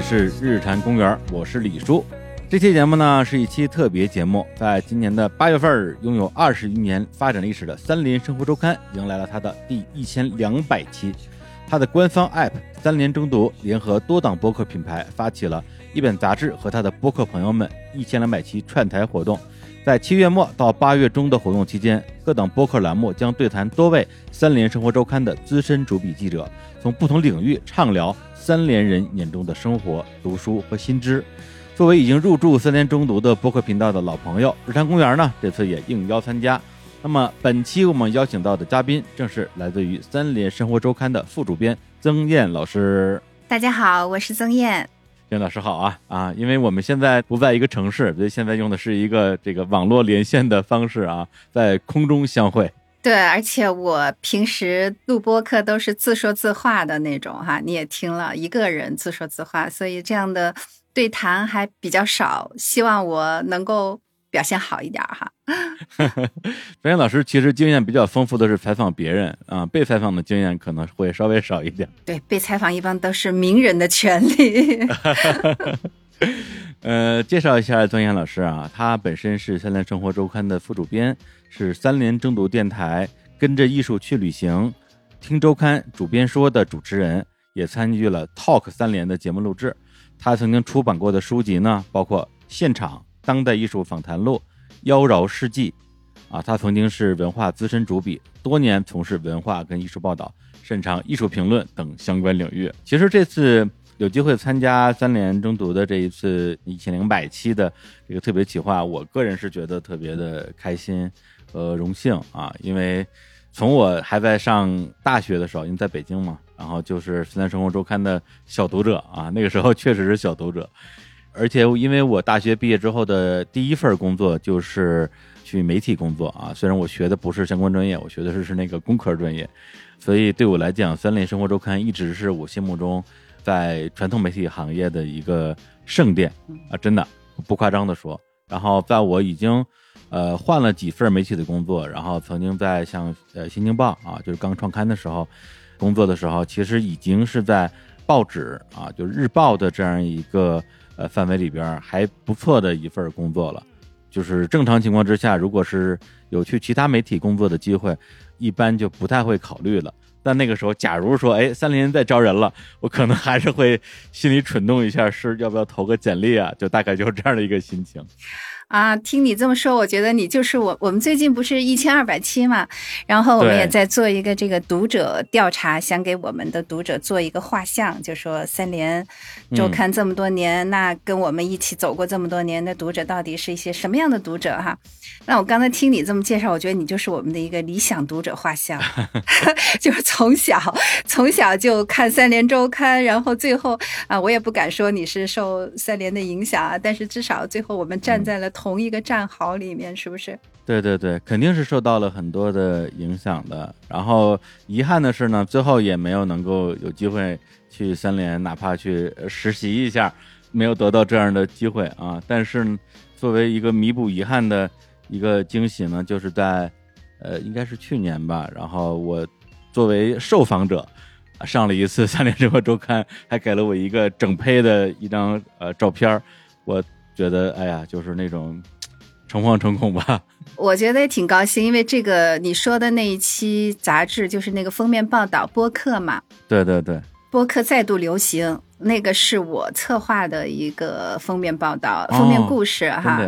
是日坛公园，我是李叔。这期节目呢是一期特别节目，在今年的八月份，拥有二十余年发展历史的《三联生活周刊》迎来了它的第一千两百期。它的官方 App“ 三联中读”联合多档播客品牌，发起了一本杂志和它的播客朋友们一千两百期串台活动。在七月末到八月中的活动期间，各档播客栏目将对谈多位《三联生活周刊》的资深主笔记者，从不同领域畅聊三联人眼中的生活、读书和新知。作为已经入驻三联中读的播客频道的老朋友，日坛公园呢这次也应邀参加。那么本期我们邀请到的嘉宾正是来自于三联生活周刊的副主编曾燕老师。大家好，我是曾燕。袁老师好啊啊！因为我们现在不在一个城市，所以现在用的是一个这个网络连线的方式啊，在空中相会。对，而且我平时录播课都是自说自话的那种哈，你也听了一个人自说自话，所以这样的。对谈还比较少，希望我能够表现好一点哈。白岩老师其实经验比较丰富的是采访别人啊，被采访的经验可能会稍微少一点。对，被采访一般都是名人的权利。呃，介绍一下曾岩老师啊，他本身是三联生活周刊的副主编，是三联争读电台跟着艺术去旅行听周刊主编说的主持人，也参与了 Talk 三联的节目录制。他曾经出版过的书籍呢，包括《现场当代艺术访谈录》《妖娆世纪》，啊，他曾经是文化资深主笔，多年从事文化跟艺术报道，擅长艺术评论等相关领域。其实这次有机会参加三联中读的这一次一千零百期的这个特别企划，我个人是觉得特别的开心和荣幸啊，因为从我还在上大学的时候，因为在北京嘛。然后就是《三联生活周刊》的小读者啊，那个时候确实是小读者，而且因为我大学毕业之后的第一份工作就是去媒体工作啊，虽然我学的不是相关专业，我学的是是那个工科专业，所以对我来讲，《三联生活周刊》一直是我心目中在传统媒体行业的一个圣殿啊，真的不夸张的说。然后在我已经呃换了几份媒体的工作，然后曾经在像呃《新京报》啊，就是刚创刊的时候。工作的时候，其实已经是在报纸啊，就日报的这样一个呃范围里边还不错的一份工作了。就是正常情况之下，如果是有去其他媒体工作的机会，一般就不太会考虑了。但那个时候，假如说哎三联在招人了，我可能还是会心里蠢动一下，是要不要投个简历啊？就大概就是这样的一个心情。啊，听你这么说，我觉得你就是我。我们最近不是一千二百期嘛，然后我们也在做一个这个读者调查，想给我们的读者做一个画像，就说三联周刊这么多年，那跟我们一起走过这么多年的读者，到底是一些什么样的读者哈？那我刚才听你这么介绍，我觉得你就是我们的一个理想读者画像，就是从小从小就看三联周刊，然后最后啊，我也不敢说你是受三联的影响啊，但是至少最后我们站在了。同一个战壕里面，是不是？对对对，肯定是受到了很多的影响的。然后遗憾的是呢，最后也没有能够有机会去三联，哪怕去实习一下，没有得到这样的机会啊。但是作为一个弥补遗憾的一个惊喜呢，就是在呃，应该是去年吧。然后我作为受访者上了一次三联生活周刊，还给了我一个整配的一张呃照片我。觉得哎呀，就是那种 诚惶诚恐吧。我觉得也挺高兴，因为这个你说的那一期杂志就是那个封面报道播客嘛。对对对，播客再度流行，那个是我策划的一个封面报道、封面故事哈。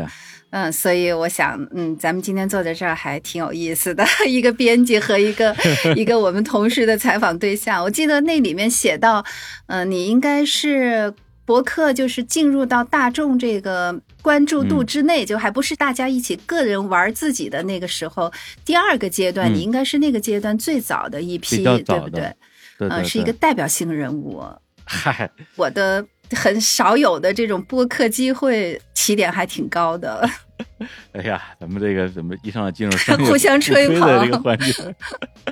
嗯，所以我想，嗯，咱们今天坐在这儿还挺有意思的，一个编辑和一个 一个我们同事的采访对象。我记得那里面写到，嗯，你应该是。博客就是进入到大众这个关注度之内，就还不是大家一起个人玩自己的那个时候。第二个阶段，你应该是那个阶段最早的一批，对不对？呃，是一个代表性人物。嗨，我的很少有的这种播客机会，起点还挺高的。哎呀，咱们这个怎么一上来进入 互相吹捧的这个环节？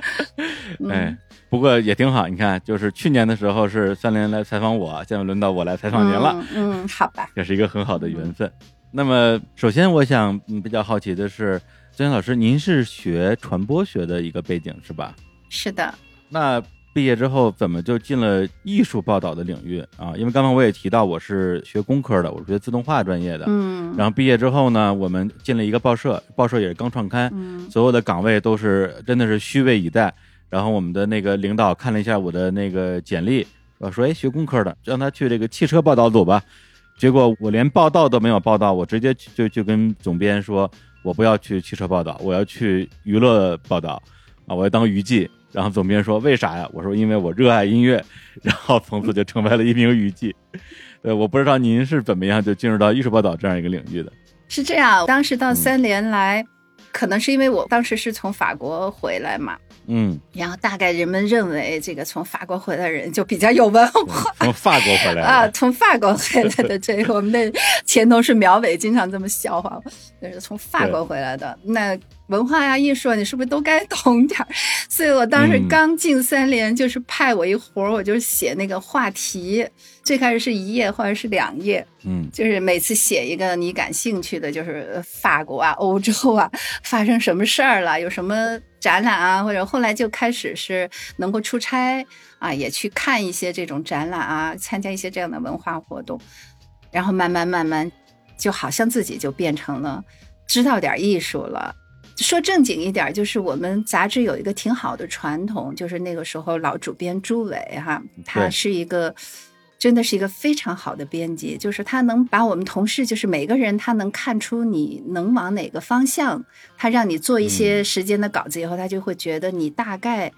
哎。不过也挺好，你看，就是去年的时候是三连来采访我，现在轮到我来采访您了。嗯，好吧，这是一个很好的缘分。那么，首先我想比较好奇的是，曾岩老师，您是学传播学的一个背景是吧？是的。那毕业之后怎么就进了艺术报道的领域啊？因为刚刚我也提到我是学工科的，我是学自动化专业的。嗯，然后毕业之后呢，我们进了一个报社，报社也是刚创刊，所有的岗位都是真的是虚位以待。然后我们的那个领导看了一下我的那个简历，说说哎，学工科的，让他去这个汽车报道组吧。结果我连报道都没有报道，我直接就就跟总编说，我不要去汽车报道，我要去娱乐报道啊，我要当娱记。然后总编说为啥呀？我说因为我热爱音乐。然后从此就成为了一名娱记。呃，我不知道您是怎么样就进入到艺术报道这样一个领域的。是这样，当时到三联来，可能是因为我当时是从法国回来嘛。嗯，然后大概人们认为这个从法国回来的人就比较有文化。从法国回来啊，从法国回来的这个我们的前同事苗伟经常这么笑话，就是从法国回来的 那。文化呀，艺术，你是不是都该懂点儿？所以我当时刚进三联，就是派我一活儿，我就写那个话题。最开始是一页或者是两页，嗯，就是每次写一个你感兴趣的，就是法国啊、欧洲啊发生什么事儿了，有什么展览啊，或者后来就开始是能够出差啊，也去看一些这种展览啊，参加一些这样的文化活动，然后慢慢慢慢，就好像自己就变成了知道点艺术了。说正经一点，就是我们杂志有一个挺好的传统，就是那个时候老主编朱伟哈，他是一个真的是一个非常好的编辑，就是他能把我们同事，就是每个人他能看出你能往哪个方向，他让你做一些时间的稿子以后，他就会觉得你大概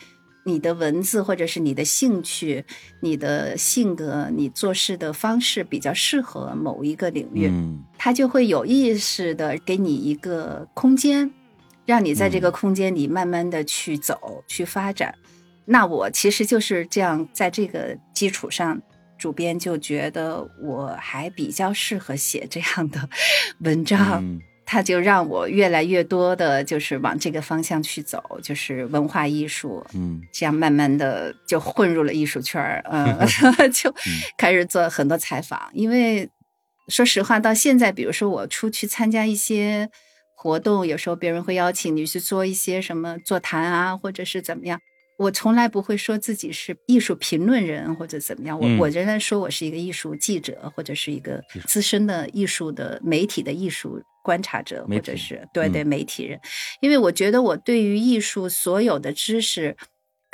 你的文字或者是你的兴趣、你的性格、你做事的方式比较适合某一个领域，他就会有意识的给你一个空间。让你在这个空间里慢慢的去走、去发展，那我其实就是这样，在这个基础上，主编就觉得我还比较适合写这样的 文章，他就让我越来越多的，就是往这个方向去走，就是文化艺术，嗯，这样慢慢的就混入了艺术圈儿，嗯，就开始做很多采访，因为说实话，到现在，比如说我出去参加一些。活动有时候别人会邀请你去做一些什么座谈啊，或者是怎么样。我从来不会说自己是艺术评论人或者怎么样，我我仍然说我是一个艺术记者或者是一个资深的艺术的媒体的艺术观察者，或者是对对媒体人，因为我觉得我对于艺术所有的知识。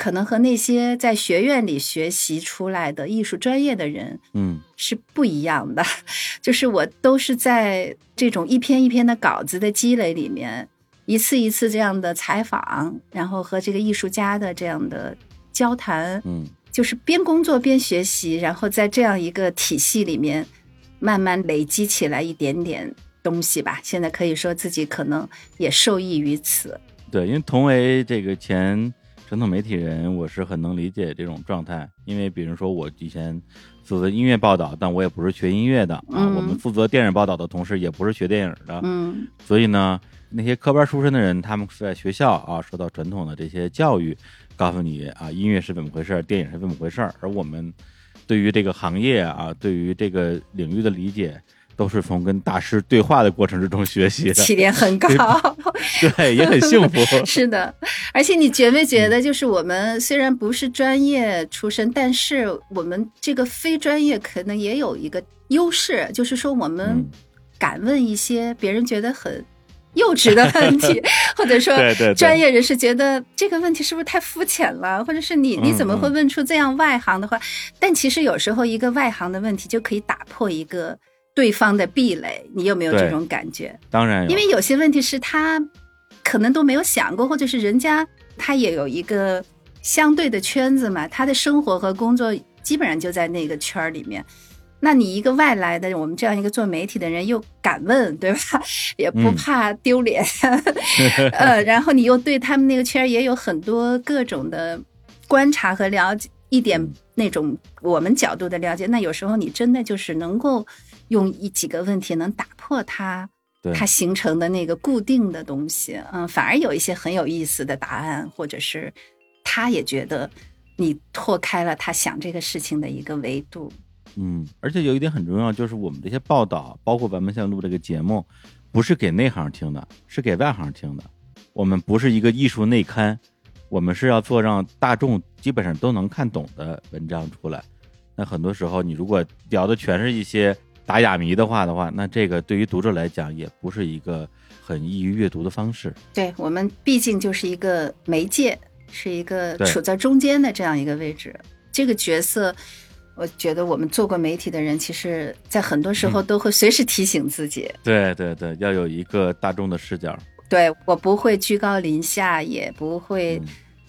可能和那些在学院里学习出来的艺术专业的人，嗯，是不一样的。就是我都是在这种一篇一篇的稿子的积累里面，一次一次这样的采访，然后和这个艺术家的这样的交谈，嗯，就是边工作边学习，然后在这样一个体系里面慢慢累积起来一点点东西吧。现在可以说自己可能也受益于此。对，因为同为这个前。传统媒体人，我是很能理解这种状态，因为比如说我以前负责音乐报道，但我也不是学音乐的啊。我们负责电影报道的同事也不是学电影的，嗯，所以呢，那些科班出身的人，他们在学校啊受到传统的这些教育，告诉你啊音乐是怎么回事，电影是怎么回事，而我们对于这个行业啊，对于这个领域的理解。都是从跟大师对话的过程之中学习的，起点很高，对，也很幸福。是的，而且你觉没觉得，就是我们虽然不是专业出身，但是我们这个非专业可能也有一个优势，就是说我们敢问一些别人觉得很幼稚的问题，或者说专业人士觉得这个问题是不是太肤浅了，或者是你你怎么会问出这样外行的话？但其实有时候一个外行的问题就可以打破一个。对方的壁垒，你有没有这种感觉？当然，因为有些问题是他可能都没有想过，或者是人家他也有一个相对的圈子嘛，他的生活和工作基本上就在那个圈儿里面。那你一个外来的，我们这样一个做媒体的人又敢问，对吧？也不怕丢脸，呃，然后你又对他们那个圈也有很多各种的观察和了解，一点那种我们角度的了解。那有时候你真的就是能够。用一几个问题能打破它，它形成的那个固定的东西，嗯，反而有一些很有意思的答案，或者是他也觉得你拓开了他想这个事情的一个维度。嗯，而且有一点很重要，就是我们这些报道，包括咱们现在录这个节目，不是给内行听的，是给外行听的。我们不是一个艺术内刊，我们是要做让大众基本上都能看懂的文章出来。那很多时候，你如果聊的全是一些打哑谜的话的话，那这个对于读者来讲也不是一个很易于阅读的方式。对我们毕竟就是一个媒介，是一个处在中间的这样一个位置。这个角色，我觉得我们做过媒体的人，其实在很多时候都会随时提醒自己。对对对，要有一个大众的视角。对我不会居高临下，也不会。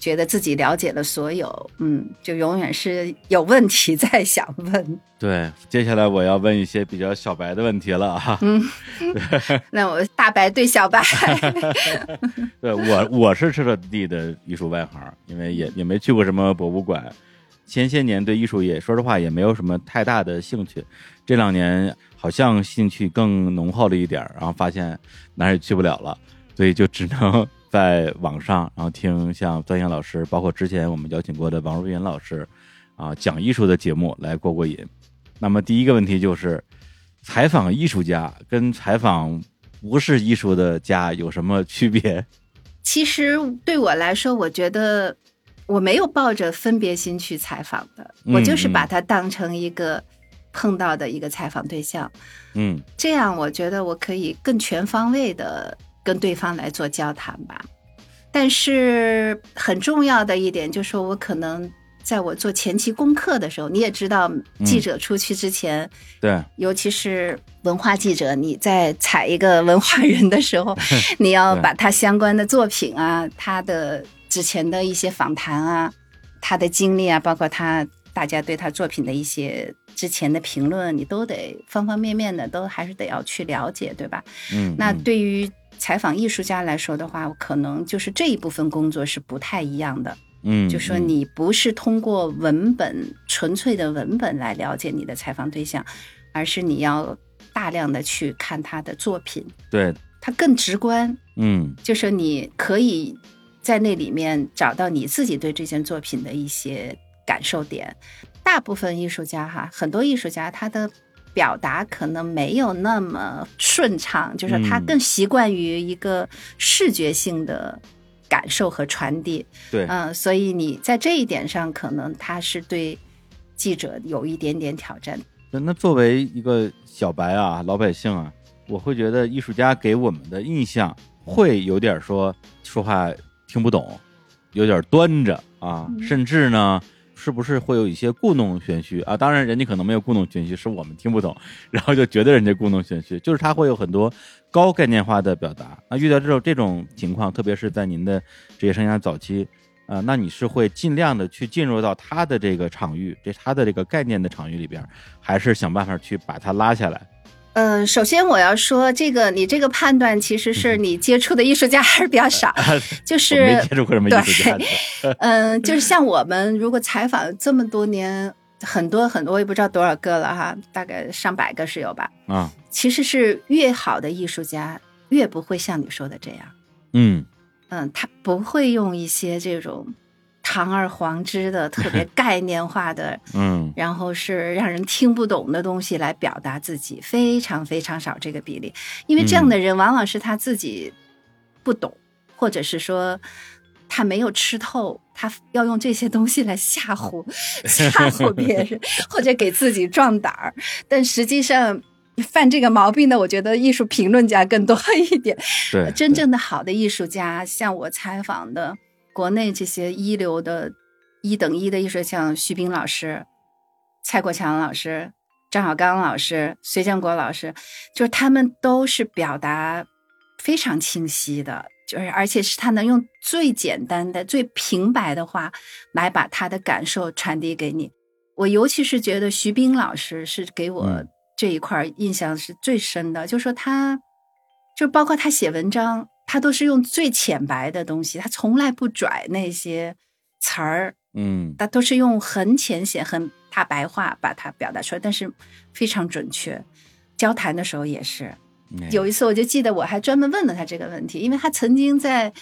觉得自己了解了所有，嗯，就永远是有问题在想问。对，接下来我要问一些比较小白的问题了哈。嗯，那我大白对小白。对我，我是彻彻底底的艺术外行，因为也也没去过什么博物馆，前些年对艺术也说实话也没有什么太大的兴趣，这两年好像兴趣更浓厚了一点，然后发现哪儿也去不了了，所以就只能。在网上，然后听像段阳老师，包括之前我们邀请过的王若云老师，啊，讲艺术的节目来过过瘾。那么第一个问题就是，采访艺术家跟采访不是艺术的家有什么区别？其实对我来说，我觉得我没有抱着分别心去采访的，我就是把它当成一个碰到的一个采访对象。嗯，这样我觉得我可以更全方位的。跟对方来做交谈吧，但是很重要的一点就是说，我可能在我做前期功课的时候，你也知道，记者出去之前，对，尤其是文化记者，你在采一个文化人的时候，你要把他相关的作品啊，他的之前的一些访谈啊，他的经历啊，包括他大家对他作品的一些之前的评论，你都得方方面面的都还是得要去了解，对吧？嗯，那对于。采访艺术家来说的话，可能就是这一部分工作是不太一样的。嗯，就说你不是通过文本纯粹的文本来了解你的采访对象，而是你要大量的去看他的作品。对，他更直观。嗯，就是你可以在那里面找到你自己对这件作品的一些感受点。大部分艺术家哈，很多艺术家他的。表达可能没有那么顺畅，就是他更习惯于一个视觉性的感受和传递。对，嗯，所以你在这一点上，可能他是对记者有一点点挑战。那那作为一个小白啊，老百姓啊，我会觉得艺术家给我们的印象会有点说说话听不懂，有点端着啊，甚至呢。是不是会有一些故弄玄虚啊？当然，人家可能没有故弄玄虚，是我们听不懂，然后就觉得人家故弄玄虚。就是他会有很多高概念化的表达。那遇到这种这种情况，特别是在您的职业生涯早期，啊，那你是会尽量的去进入到他的这个场域，这他的这个概念的场域里边，还是想办法去把他拉下来？嗯，首先我要说，这个你这个判断其实是你接触的艺术家还是比较少，就是没接触过什么艺术家。嗯，就是像我们如果采访这么多年，很多很多，我也不知道多少个了哈，大概上百个是有吧？啊，其实是越好的艺术家越不会像你说的这样。嗯嗯，他不会用一些这种。堂而皇之的、特别概念化的，嗯，然后是让人听不懂的东西来表达自己，非常非常少这个比例。因为这样的人往往是他自己不懂，或者是说他没有吃透，他要用这些东西来吓唬 吓唬别人，或者给自己壮胆儿。但实际上犯这个毛病的，我觉得艺术评论家更多一点。对，真正的好的艺术家，像我采访的。国内这些一流的、一等一的艺术，像徐冰老师、蔡国强老师、张小刚老师、隋建国老师，就是他们都是表达非常清晰的，就是而且是他能用最简单的、最平白的话来把他的感受传递给你。我尤其是觉得徐冰老师是给我这一块印象是最深的，就说他，就包括他写文章。他都是用最浅白的东西，他从来不拽那些词儿，嗯，他都是用很浅显、很大白话把它表达出来，但是非常准确。交谈的时候也是，有一次我就记得我还专门问了他这个问题，因为他曾经在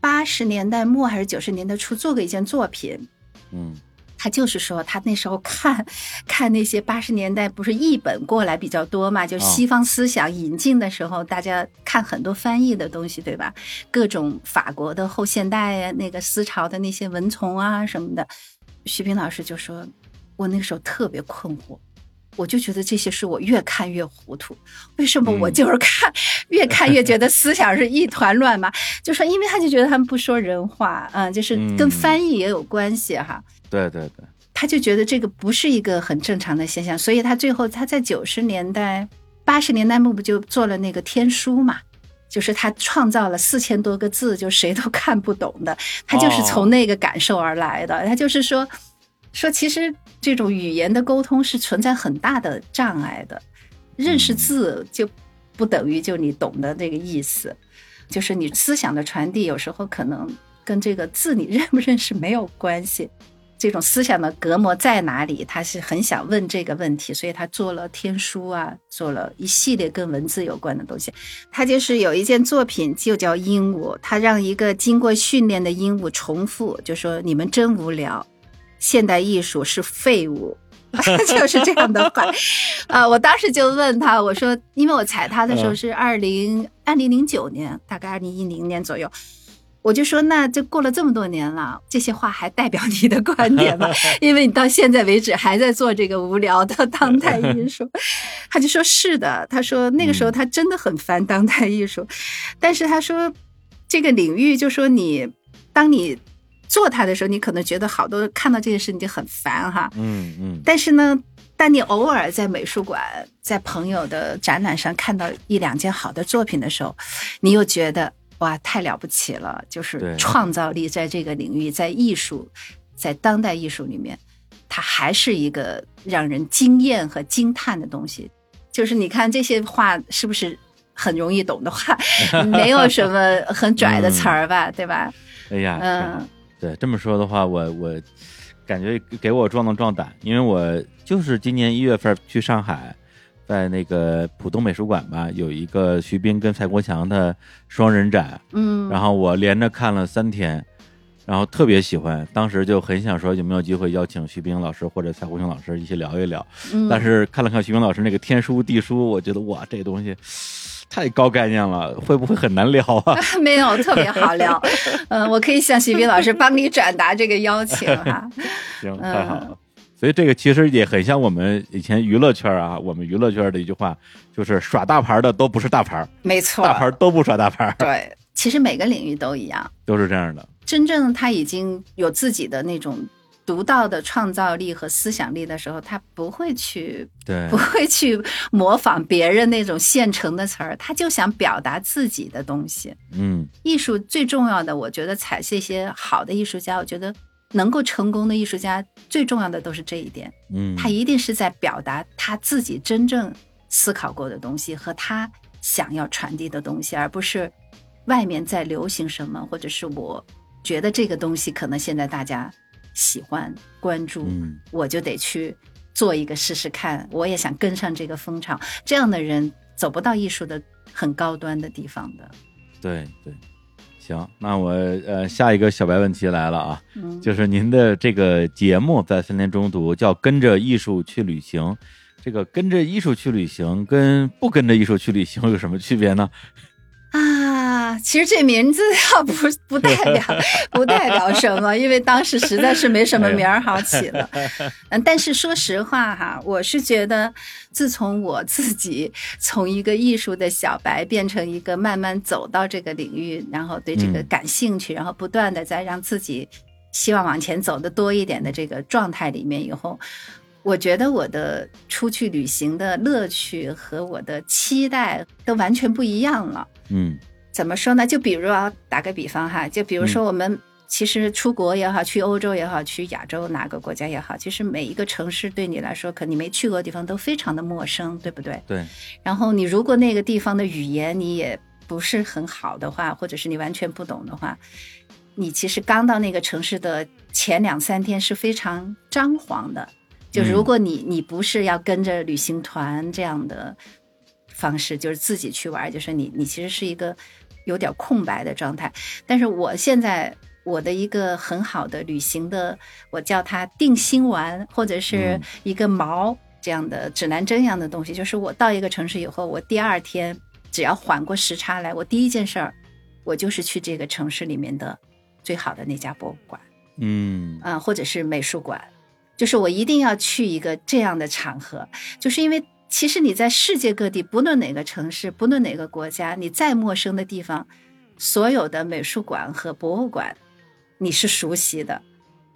八十年代末还是九十年代初做过一件作品，嗯，他就是说，他那时候看，看那些八十年代不是译本过来比较多嘛，就西方思想引进的时候，大家看很多翻译的东西，对吧？各种法国的后现代那个思潮的那些文丛啊什么的，徐冰老师就说，我那个时候特别困惑，我就觉得这些书我越看越糊涂，为什么我就是看越看越觉得思想是一团乱嘛？就说因为他就觉得他们不说人话，嗯，就是跟翻译也有关系哈。对对对，他就觉得这个不是一个很正常的现象，所以他最后他在九十年代、八十年代末不就做了那个天书嘛？就是他创造了四千多个字，就谁都看不懂的，他就是从那个感受而来的。他就是说，说其实这种语言的沟通是存在很大的障碍的，认识字就不等于就你懂的那个意思，就是你思想的传递有时候可能跟这个字你认不认识没有关系。这种思想的隔膜在哪里？他是很想问这个问题，所以他做了天书啊，做了一系列跟文字有关的东西。他就是有一件作品，就叫鹦鹉。他让一个经过训练的鹦鹉重复，就说：“你们真无聊，现代艺术是废物。”就是这样的话。啊，我当时就问他，我说：“因为我采他的时候是二零二零零九年，大概二零一零年左右。”我就说，那这过了这么多年了，这些话还代表你的观点吗？因为你到现在为止还在做这个无聊的 当代艺术。他就说是的，他说那个时候他真的很烦当代艺术，但是他说这个领域，就说你当你做它的时候，你可能觉得好多看到这件事你就很烦哈，嗯嗯。但是呢，当你偶尔在美术馆、在朋友的展览上看到一两件好的作品的时候，你又觉得。哇，太了不起了！就是创造力在这个领域，在艺术，在当代艺术里面，它还是一个让人惊艳和惊叹的东西。就是你看这些话，是不是很容易懂的话？没有什么很拽的词儿吧，对吧？哎呀，嗯，对，这么说的话，我我感觉给我壮了壮胆，因为我就是今年一月份去上海。在那个浦东美术馆吧，有一个徐冰跟蔡国强的双人展，嗯，然后我连着看了三天，然后特别喜欢，当时就很想说有没有机会邀请徐冰老师或者蔡国强老师一起聊一聊，嗯，但是看了看徐冰老师那个天书地书，我觉得哇，这东西太高概念了，会不会很难聊啊？没有，特别好聊，嗯，我可以向徐冰老师帮你转达这个邀请哈，行，太好了。所以这个其实也很像我们以前娱乐圈啊，我们娱乐圈的一句话，就是耍大牌的都不是大牌，没错，大牌都不耍大牌。对，其实每个领域都一样，都是这样的。真正他已经有自己的那种独到的创造力和思想力的时候，他不会去，对，不会去模仿别人那种现成的词儿，他就想表达自己的东西。嗯，艺术最重要的，我觉得采这些好的艺术家，我觉得。能够成功的艺术家，最重要的都是这一点。嗯，他一定是在表达他自己真正思考过的东西和他想要传递的东西，而不是外面在流行什么，或者是我觉得这个东西可能现在大家喜欢关注，我就得去做一个试试看。我也想跟上这个风潮，这样的人走不到艺术的很高端的地方的。对对。行，那我呃下一个小白问题来了啊，就是您的这个节目在三联中读叫跟着艺术去旅行，这个跟着艺术去旅行跟不跟着艺术去旅行有什么区别呢？啊，其实这名字倒不不代表 不代表什么，因为当时实在是没什么名儿好起了。嗯，但是说实话哈，我是觉得，自从我自己从一个艺术的小白变成一个慢慢走到这个领域，然后对这个感兴趣，然后不断的在让自己希望往前走的多一点的这个状态里面以后。我觉得我的出去旅行的乐趣和我的期待都完全不一样了。嗯，怎么说呢？就比如啊，打个比方哈，就比如说我们其实出国也好，去欧洲也好，去亚洲哪个国家也好，其实每一个城市对你来说，可你没去过的地方都非常的陌生，对不对？对。然后你如果那个地方的语言你也不是很好的话，或者是你完全不懂的话，你其实刚到那个城市的前两三天是非常张狂的。就如果你你不是要跟着旅行团这样的方式，就是自己去玩，就是你你其实是一个有点空白的状态。但是我现在我的一个很好的旅行的，我叫它定心丸，或者是一个锚这样的指南针一样的东西。就是我到一个城市以后，我第二天只要缓过时差来，我第一件事儿，我就是去这个城市里面的最好的那家博物馆，嗯啊，或者是美术馆，就是我一定要去一个这样的场合，就是因为其实你在世界各地，不论哪个城市，不论哪个国家，你再陌生的地方，所有的美术馆和博物馆。你是熟悉的，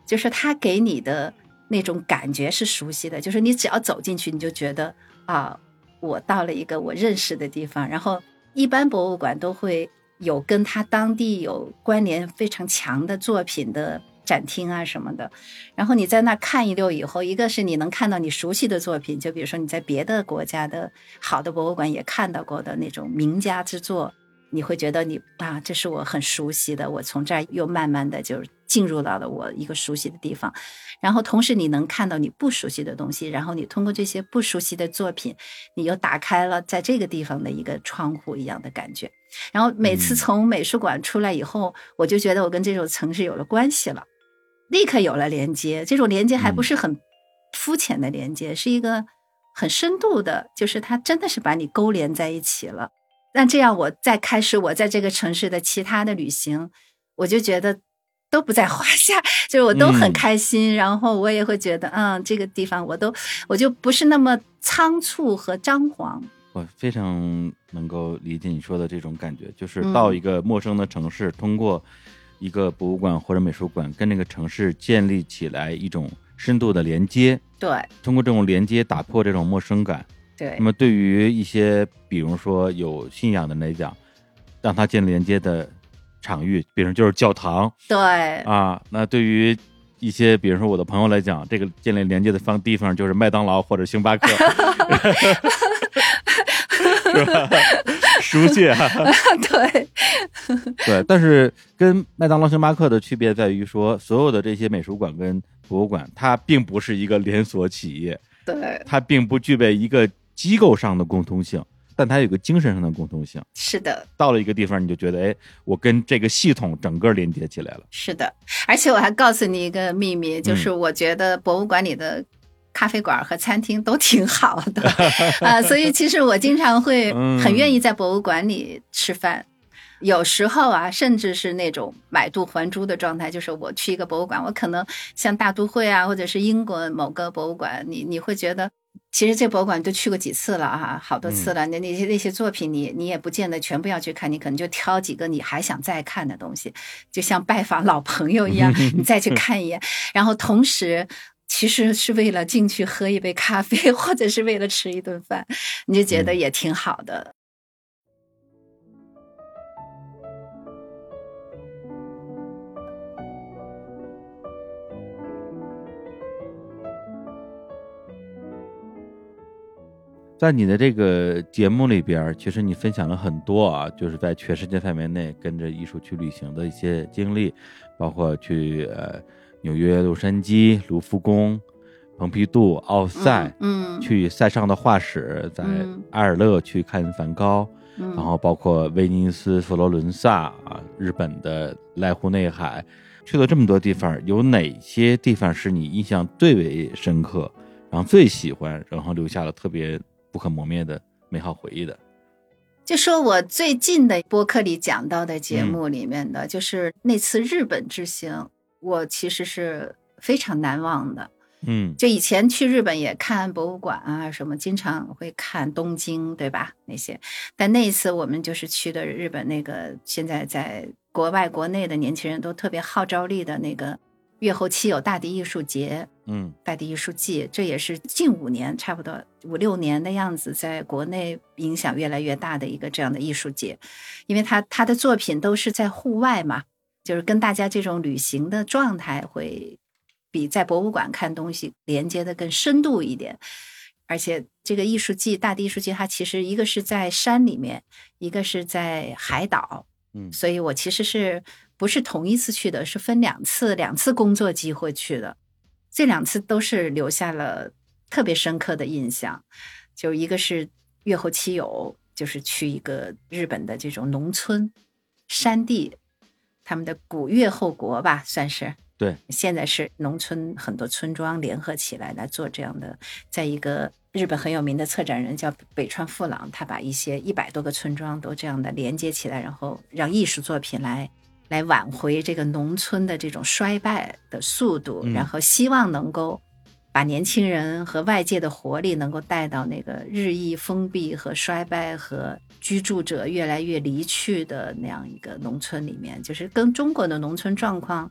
就是他给你的那种感觉是熟悉的，就是你只要走进去，你就觉得啊，我到了一个我认识的地方。然后，一般博物馆都会有跟他当地有关联非常强的作品的展厅啊什么的。然后你在那看一溜以后，一个是你能看到你熟悉的作品，就比如说你在别的国家的好的博物馆也看到过的那种名家之作。你会觉得你啊，这是我很熟悉的，我从这儿又慢慢的就进入到了我一个熟悉的地方，然后同时你能看到你不熟悉的东西，然后你通过这些不熟悉的作品，你又打开了在这个地方的一个窗户一样的感觉。然后每次从美术馆出来以后，我就觉得我跟这座城市有了关系了，立刻有了连接。这种连接还不是很肤浅的连接，是一个很深度的，就是它真的是把你勾连在一起了。那这样，我再开始我在这个城市的其他的旅行，我就觉得都不在话下，就是我都很开心。然后我也会觉得，嗯，这个地方我都我就不是那么仓促和张狂。我非常能够理解你说的这种感觉，就是到一个陌生的城市，通过一个博物馆或者美术馆，跟那个城市建立起来一种深度的连接。对，通过这种连接，打破这种陌生感。对，那么对于一些，比如说有信仰的来讲，让他建立连接的场域，比如就是教堂，对啊，那对于一些，比如说我的朋友来讲，这个建立连接的方地方就是麦当劳或者星巴克，是吧？熟悉啊，对对，但是跟麦当劳、星巴克的区别在于说，所有的这些美术馆跟博物馆，它并不是一个连锁企业，对，它并不具备一个。机构上的共通性，但它有个精神上的共通性。是的，到了一个地方，你就觉得，哎，我跟这个系统整个连接起来了。是的，而且我还告诉你一个秘密，就是我觉得博物馆里的咖啡馆和餐厅都挺好的啊，所以其实我经常会很愿意在博物馆里吃饭。有时候啊，甚至是那种买椟还珠的状态，就是我去一个博物馆，我可能像大都会啊，或者是英国某个博物馆，你你会觉得。其实这博物馆都去过几次了哈，好多次了。那那些那些作品，你你也不见得全部要去看，你可能就挑几个你还想再看的东西，就像拜访老朋友一样，你再去看一眼。然后同时，其实是为了进去喝一杯咖啡，或者是为了吃一顿饭，你就觉得也挺好的。在你的这个节目里边，其实你分享了很多啊，就是在全世界范围内跟着艺术去旅行的一些经历，包括去呃纽约、洛杉矶、卢浮宫、蓬皮杜、奥赛，嗯，去塞尚的画室，在埃尔勒去看梵高，然后包括威尼斯、佛罗伦萨啊，日本的濑户内海，去了这么多地方，有哪些地方是你印象最为深刻，然后最喜欢，然后留下了特别。不可磨灭的美好回忆的，就说我最近的播客里讲到的节目里面的，就是那次日本之行，我其实是非常难忘的。嗯，就以前去日本也看博物馆啊什么，经常会看东京，对吧？那些，但那一次我们就是去的日本那个，现在在国外国内的年轻人都特别号召力的那个。月后期有大地艺术节，嗯，大地艺术季，这也是近五年差不多五六年的样子，在国内影响越来越大的一个这样的艺术节，因为他他的作品都是在户外嘛，就是跟大家这种旅行的状态会比在博物馆看东西连接的更深度一点，而且这个艺术季大地艺术季，它其实一个是在山里面，一个是在海岛，嗯，所以我其实是。不是同一次去的，是分两次，两次工作机会去的。这两次都是留下了特别深刻的印象。就一个是月后七友，就是去一个日本的这种农村山地，他们的古越后国吧，算是。对，现在是农村很多村庄联合起来来做这样的，在一个日本很有名的策展人叫北川富朗，他把一些一百多个村庄都这样的连接起来，然后让艺术作品来来挽回这个农村的这种衰败的速度，然后希望能够把年轻人和外界的活力能够带到那个日益封闭和衰败和居住者越来越离去的那样一个农村里面，就是跟中国的农村状况。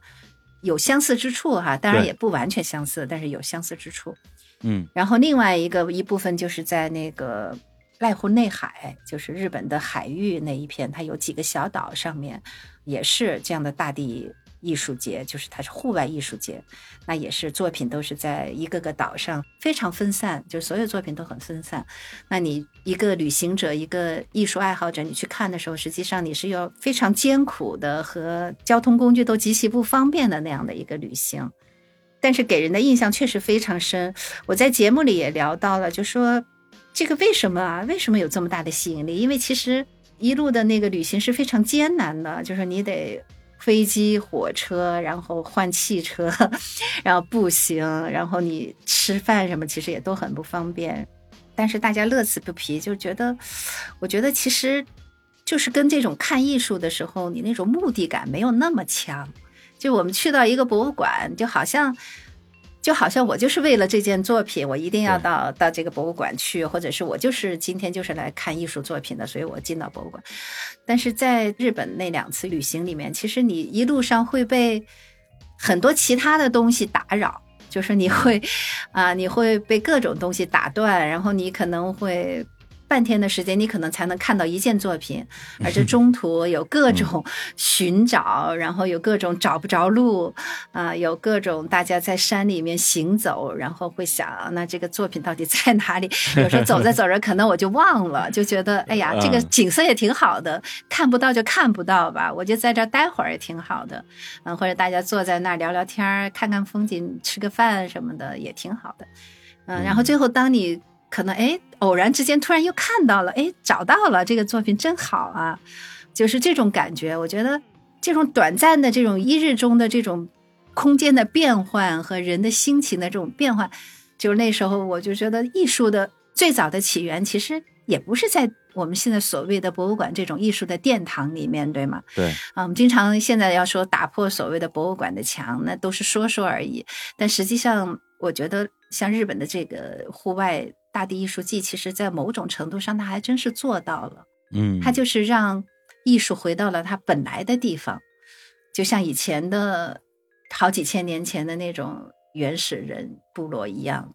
有相似之处哈，当然也不完全相似，但是有相似之处。嗯，然后另外一个一部分就是在那个濑户内海，就是日本的海域那一片，它有几个小岛上面，也是这样的大地。艺术节就是它是户外艺术节，那也是作品都是在一个个岛上非常分散，就所有作品都很分散。那你一个旅行者，一个艺术爱好者，你去看的时候，实际上你是要非常艰苦的和交通工具都极其不方便的那样的一个旅行，但是给人的印象确实非常深。我在节目里也聊到了，就说这个为什么啊？为什么有这么大的吸引力？因为其实一路的那个旅行是非常艰难的，就是你得。飞机、火车，然后换汽车，然后步行，然后你吃饭什么，其实也都很不方便。但是大家乐此不疲，就觉得，我觉得其实就是跟这种看艺术的时候，你那种目的感没有那么强。就我们去到一个博物馆，就好像。就好像我就是为了这件作品，我一定要到到这个博物馆去，或者是我就是今天就是来看艺术作品的，所以我进到博物馆。但是在日本那两次旅行里面，其实你一路上会被很多其他的东西打扰，就是你会 啊，你会被各种东西打断，然后你可能会。半天的时间，你可能才能看到一件作品，而这中途有各种寻找，然后有各种找不着路，啊，有各种大家在山里面行走，然后会想，那这个作品到底在哪里？有时候走着走着，可能我就忘了，就觉得，哎呀，这个景色也挺好的，看不到就看不到吧，我就在这待会儿也挺好的，嗯，或者大家坐在那儿聊聊天，看看风景，吃个饭什么的也挺好的，嗯，然后最后当你。可能哎，偶然之间突然又看到了，哎，找到了这个作品真好啊，就是这种感觉。我觉得这种短暂的这种一日中的这种空间的变换和人的心情的这种变换，就是那时候我就觉得艺术的最早的起源其实也不是在我们现在所谓的博物馆这种艺术的殿堂里面，对吗？对啊，我们经常现在要说打破所谓的博物馆的墙，那都是说说而已。但实际上，我觉得像日本的这个户外。大地艺术季，其实在某种程度上，它还真是做到了。嗯，它就是让艺术回到了它本来的地方，就像以前的好几千年前的那种原始人部落一样。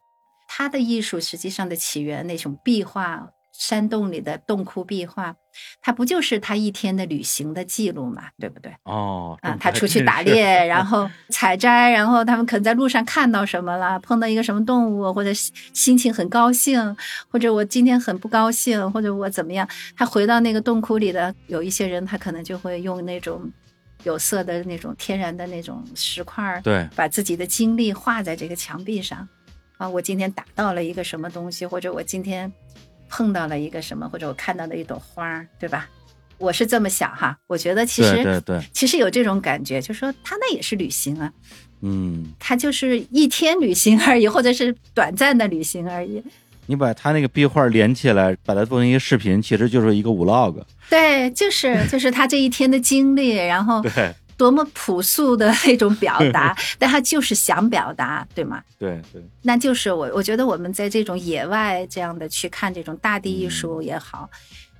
他的艺术实际上的起源，那种壁画。山洞里的洞窟壁画，它不就是他一天的旅行的记录嘛，对不对？哦，啊，他出去打猎，然后采摘，然后他们可能在路上看到什么了，碰到一个什么动物，或者心情很高兴，或者我今天很不高兴，或者我怎么样，他回到那个洞窟里的有一些人，他可能就会用那种有色的那种天然的那种石块，对，把自己的经历画在这个墙壁上。啊，我今天打到了一个什么东西，或者我今天。碰到了一个什么，或者我看到了一朵花，对吧？我是这么想哈。我觉得其实对对，其实有这种感觉，就说他那也是旅行啊，嗯，他就是一天旅行而已，或者是短暂的旅行而已。你把他那个壁画连起来，把它做成一个视频，其实就是一个 vlog。对，就是就是他这一天的经历，然后对。多么朴素的那种表达，但他就是想表达，对吗？对对，那就是我我觉得我们在这种野外这样的去看这种大地艺术也好，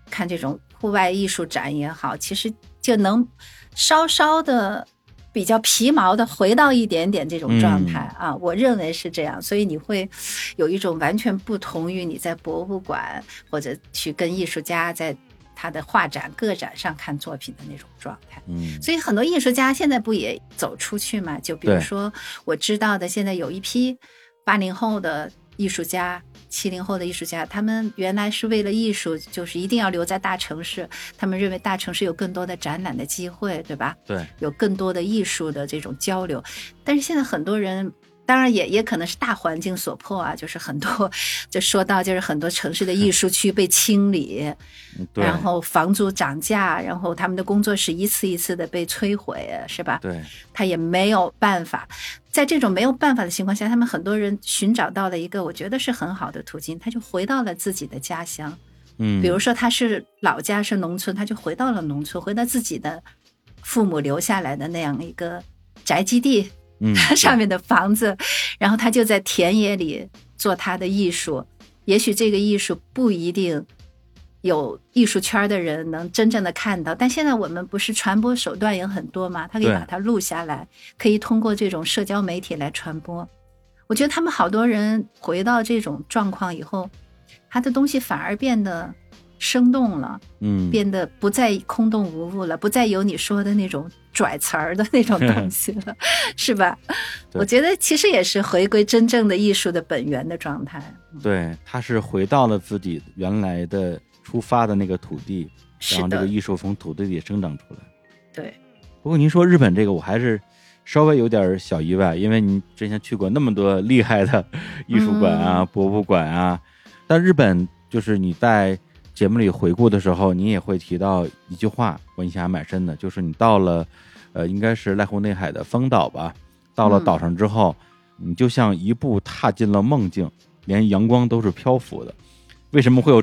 看这种户外艺术展也好，其实就能稍稍的比较皮毛的回到一点点这种状态啊，我认为是这样，所以你会有一种完全不同于你在博物馆或者去跟艺术家在。他的画展、个展上看作品的那种状态，嗯，所以很多艺术家现在不也走出去嘛？就比如说我知道的，现在有一批八零后的艺术家、七零后的艺术家，他们原来是为了艺术，就是一定要留在大城市，他们认为大城市有更多的展览的机会，对吧？对，有更多的艺术的这种交流。但是现在很多人当然也也可能是大环境所迫啊，就是很多就说到就是很多城市的艺术区被清理，然后房租涨价，然后他们的工作室一次一次的被摧毁，是吧？对，他也没有办法，在这种没有办法的情况下，他们很多人寻找到了一个我觉得是很好的途径，他就回到了自己的家乡。嗯，比如说他是老家是农村，他就回到了农村，回到自己的父母留下来的那样一个宅基地。嗯，上面的房子，然后他就在田野里做他的艺术。也许这个艺术不一定有艺术圈的人能真正的看到，但现在我们不是传播手段也很多嘛？他可以把它录下来，可以通过这种社交媒体来传播。我觉得他们好多人回到这种状况以后，他的东西反而变得。生动了，嗯，变得不再空洞无物了，不再有你说的那种拽词儿的那种东西了，是吧？我觉得其实也是回归真正的艺术的本源的状态。对，他是回到了自己原来的出发的那个土地，然后这个艺术从土地里生长出来。对。不过您说日本这个，我还是稍微有点小意外，因为您之前去过那么多厉害的艺术馆啊、博物馆啊，但日本就是你在。节目里回顾的时候，你也会提到一句话，我印象还蛮深的，就是你到了，呃，应该是濑户内海的丰岛吧。到了岛上之后，你就像一步踏进了梦境，连阳光都是漂浮的。为什么会有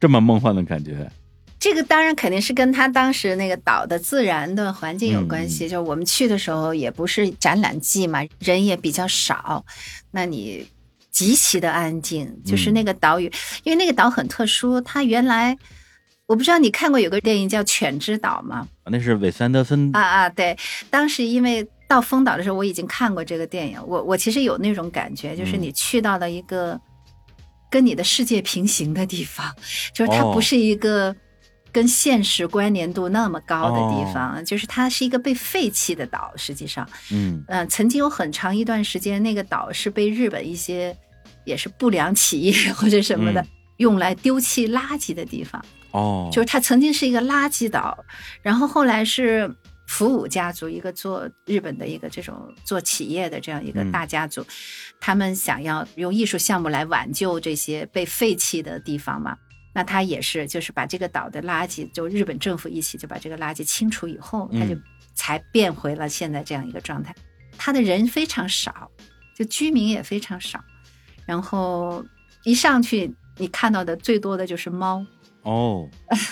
这么梦幻的感觉？这个当然肯定是跟他当时那个岛的自然的环境有关系。就我们去的时候也不是展览季嘛，人也比较少，那你。极其的安静，就是那个岛屿，因为那个岛很特殊。它原来我不知道你看过有个电影叫《犬之岛》吗？那是韦斯安德森啊啊！对，当时因为到丰岛的时候，我已经看过这个电影。我我其实有那种感觉，就是你去到了一个跟你的世界平行的地方，就是它不是一个。跟现实关联度那么高的地方，就是它是一个被废弃的岛。实际上，嗯嗯，曾经有很长一段时间，那个岛是被日本一些也是不良企业或者什么的用来丢弃垃圾的地方。哦，就是它曾经是一个垃圾岛，然后后来是福武家族，一个做日本的一个这种做企业的这样一个大家族，他们想要用艺术项目来挽救这些被废弃的地方嘛。那他也是，就是把这个岛的垃圾，就日本政府一起就把这个垃圾清除以后，他就才变回了现在这样一个状态。他的人非常少，就居民也非常少，然后一上去你看到的最多的就是猫哦，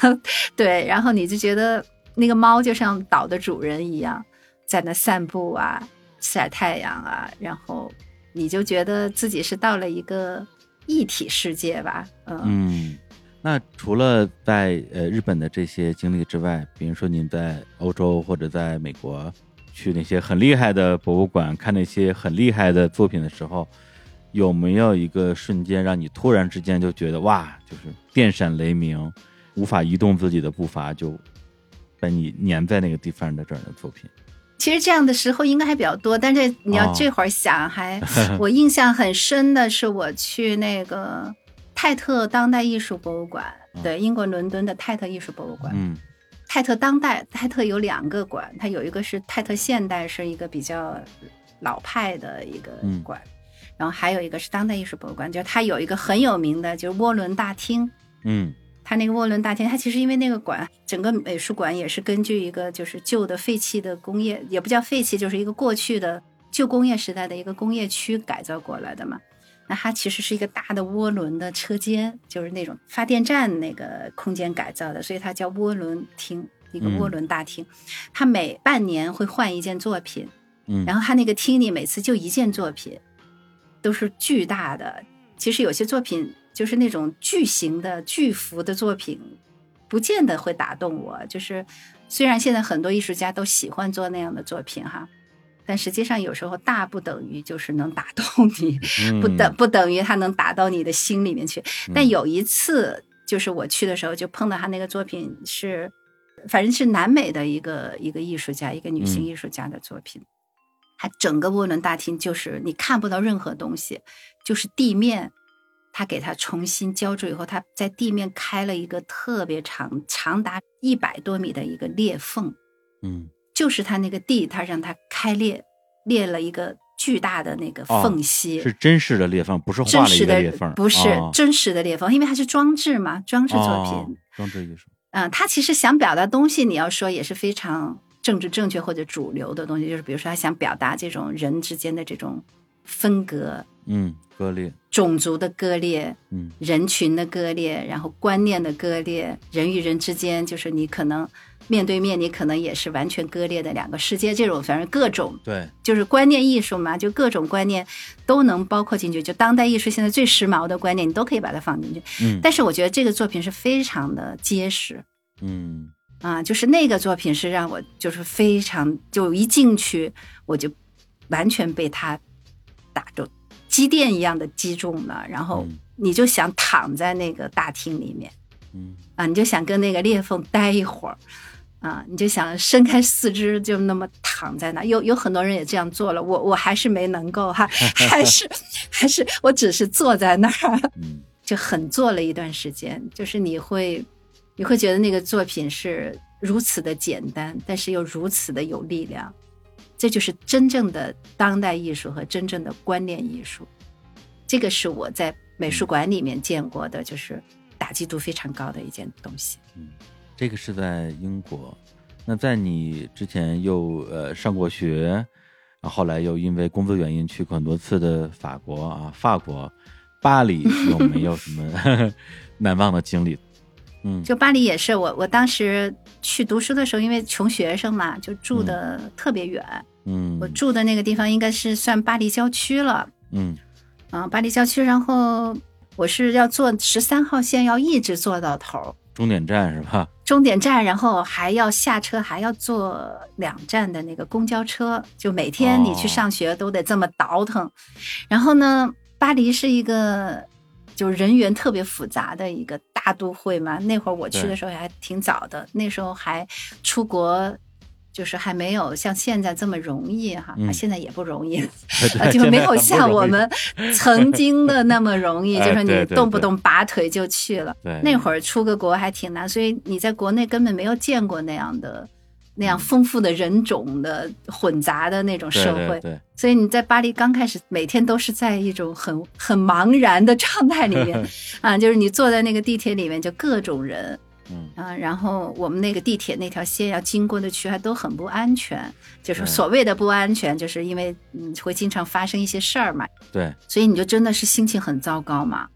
对，然后你就觉得那个猫就像岛的主人一样，在那散步啊、晒太阳啊，然后你就觉得自己是到了一个一体世界吧，嗯。那除了在呃日本的这些经历之外，比如说您在欧洲或者在美国去那些很厉害的博物馆看那些很厉害的作品的时候，有没有一个瞬间让你突然之间就觉得哇，就是电闪雷鸣，无法移动自己的步伐，就把你粘在那个地方的这样的作品？其实这样的时候应该还比较多，但是你要这会儿想，还 我印象很深的是我去那个。泰特当代艺术博物馆，对，英国伦敦的泰特艺术博物馆。嗯，泰特当代，泰特有两个馆，它有一个是泰特现代，是一个比较老派的一个馆，然后还有一个是当代艺术博物馆，就是它有一个很有名的，就是涡轮大厅。嗯，它那个涡轮大厅，它其实因为那个馆，整个美术馆也是根据一个就是旧的废弃的工业，也不叫废弃，就是一个过去的旧工业时代的一个工业区改造过来的嘛。那它其实是一个大的涡轮的车间，就是那种发电站那个空间改造的，所以它叫涡轮厅，一个涡轮大厅。它每半年会换一件作品，嗯，然后它那个厅里每次就一件作品，都是巨大的。其实有些作品就是那种巨型的巨幅的作品，不见得会打动我。就是虽然现在很多艺术家都喜欢做那样的作品，哈。但实际上，有时候大不等于就是能打动你，不等不等于他能打到你的心里面去。但有一次，就是我去的时候，就碰到他那个作品是，反正是南美的一个一个艺术家，一个女性艺术家的作品。他整个涡轮大厅就是你看不到任何东西，就是地面，他给他重新浇筑以后，他在地面开了一个特别长，长达一百多米的一个裂缝。嗯。就是他那个地，他让他开裂，裂了一个巨大的那个缝隙，是真实的裂缝，不是画了一个裂缝，不是真实的裂缝，因为它是装置嘛，装置作品，装置艺术。嗯，他其实想表达东西，你要说也是非常政治正确或者主流的东西，就是比如说他想表达这种人之间的这种分隔，嗯，割裂，种族的割裂，嗯，人群的割裂，然后观念的割裂，人与人之间就是你可能。面对面，你可能也是完全割裂的两个世界。这种反正各种对，就是观念艺术嘛，就各种观念都能包括进去。就当代艺术现在最时髦的观念，你都可以把它放进去。嗯，但是我觉得这个作品是非常的结实。嗯，啊，就是那个作品是让我就是非常就一进去我就完全被他打中，击电一样的击中了，然后你就想躺在那个大厅里面，嗯，啊，你就想跟那个裂缝待一会儿。啊，你就想伸开四肢，就那么躺在那。有有很多人也这样做了，我我还是没能够哈，还是还是我只是坐在那儿，就很坐了一段时间。就是你会你会觉得那个作品是如此的简单，但是又如此的有力量。这就是真正的当代艺术和真正的观念艺术。这个是我在美术馆里面见过的，就是打击度非常高的一件东西。嗯。这个是在英国，那在你之前又呃上过学，然后后来又因为工作原因去过很多次的法国啊，法国巴黎 有没有什么 难忘的经历？嗯，就巴黎也是我我当时去读书的时候，因为穷学生嘛，就住的特别远。嗯，我住的那个地方应该是算巴黎郊区了。嗯，啊，巴黎郊区，然后我是要坐十三号线，要一直坐到头。终点站是吧？终点站，然后还要下车，还要坐两站的那个公交车，就每天你去上学都得这么倒腾。然后呢，巴黎是一个就人员特别复杂的一个大都会嘛。那会儿我去的时候还挺早的，那时候还出国。就是还没有像现在这么容易哈，现在也不容易，就没有像我们曾 经的那么容易，就是你动不动拔腿就去了。那会儿出个国还挺难，所以你在国内根本没有见过那样的、那样丰富的人种的混杂的那种社会。所以你在巴黎刚开始，每天都是在一种很很茫然的状态里面 啊，就是你坐在那个地铁里面，就各种人。嗯啊，然后我们那个地铁那条线要经过的区还都很不安全，就是所谓的不安全，就是因为嗯会经常发生一些事儿嘛。对，所以你就真的是心情很糟糕嘛。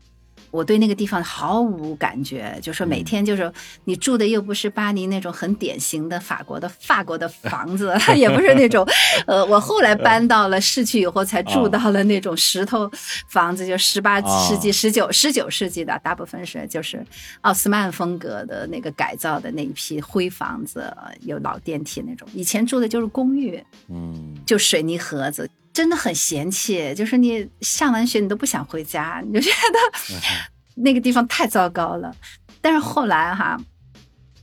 我对那个地方毫无感觉，就说每天就是你住的又不是巴黎那种很典型的法国的法国的房子，也不是那种，呃，我后来搬到了市区以后才住到了那种石头房子，就十八世纪、十九、十九世纪的，大部分是就是奥斯曼风格的那个改造的那一批灰房子，有老电梯那种。以前住的就是公寓，嗯，就水泥盒子。真的很嫌弃，就是你上完学你都不想回家，你就觉得那个地方太糟糕了。但是后来哈，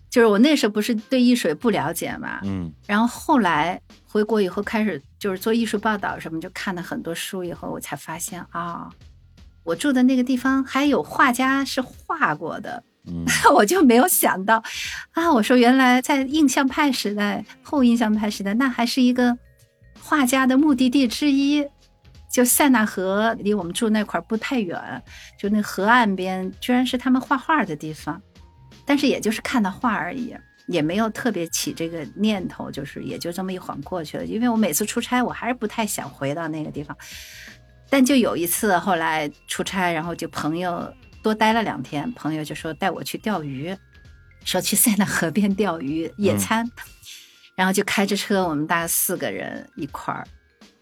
就是我那时候不是对艺术也不了解嘛，嗯，然后后来回国以后开始就是做艺术报道什么，就看了很多书以后，我才发现啊，我住的那个地方还有画家是画过的，嗯，我就没有想到啊，我说原来在印象派时代、后印象派时代，那还是一个。画家的目的地之一，就塞纳河离我们住那块儿不太远，就那河岸边，居然是他们画画的地方。但是也就是看到画而已，也没有特别起这个念头，就是也就这么一晃过去了。因为我每次出差，我还是不太想回到那个地方。但就有一次后来出差，然后就朋友多待了两天，朋友就说带我去钓鱼，说去塞纳河边钓鱼野餐。然后就开着车，我们大概四个人一块儿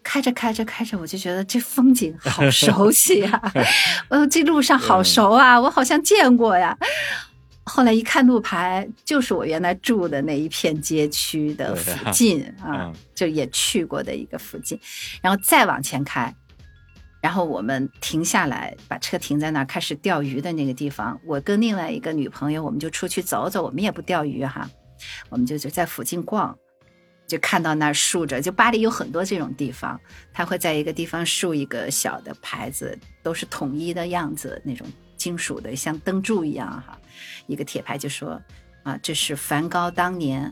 开着开着开着，我就觉得这风景好熟悉呀，呃，这路上好熟啊，我好像见过呀。后来一看路牌，就是我原来住的那一片街区的附近啊，就也去过的一个附近。然后再往前开，然后我们停下来，把车停在那儿，开始钓鱼的那个地方。我跟另外一个女朋友，我们就出去走走，我们也不钓鱼哈，我们就就在附近逛。就看到那儿竖着，就巴黎有很多这种地方，他会在一个地方竖一个小的牌子，都是统一的样子，那种金属的，像灯柱一样哈，一个铁牌就说啊，这是梵高当年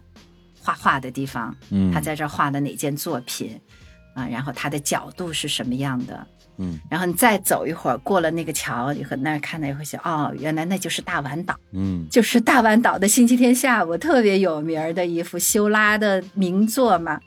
画画的地方，嗯，他在这儿画的哪件作品，啊，然后他的角度是什么样的，嗯，然后你再走一会儿，过了那个桥，你和那儿看到，会想，哦，原来那就是大碗岛，嗯，就是大碗岛的星期天下午特别有名的一幅修拉的名作嘛，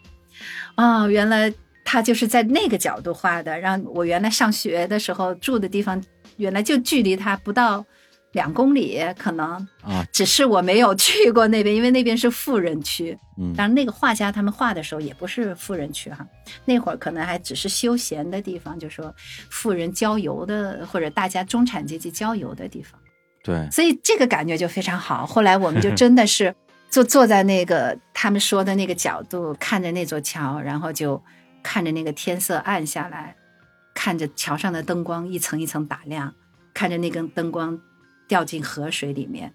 哦，原来他就是在那个角度画的，让我原来上学的时候住的地方，原来就距离他不到。两公里可能啊，只是我没有 去过那边，因为那边是富人区。嗯，当然那个画家他们画的时候也不是富人区哈，那会儿可能还只是休闲的地方，就说富人郊游的或者大家中产阶级郊游的地方。对，所以这个感觉就非常好。后来我们就 真的是坐坐在那个他们说的那个角度，看着那座桥，然后就看着那个天色暗下来，看着桥上的灯光一层一层打亮，看着那根灯光。掉进河水里面，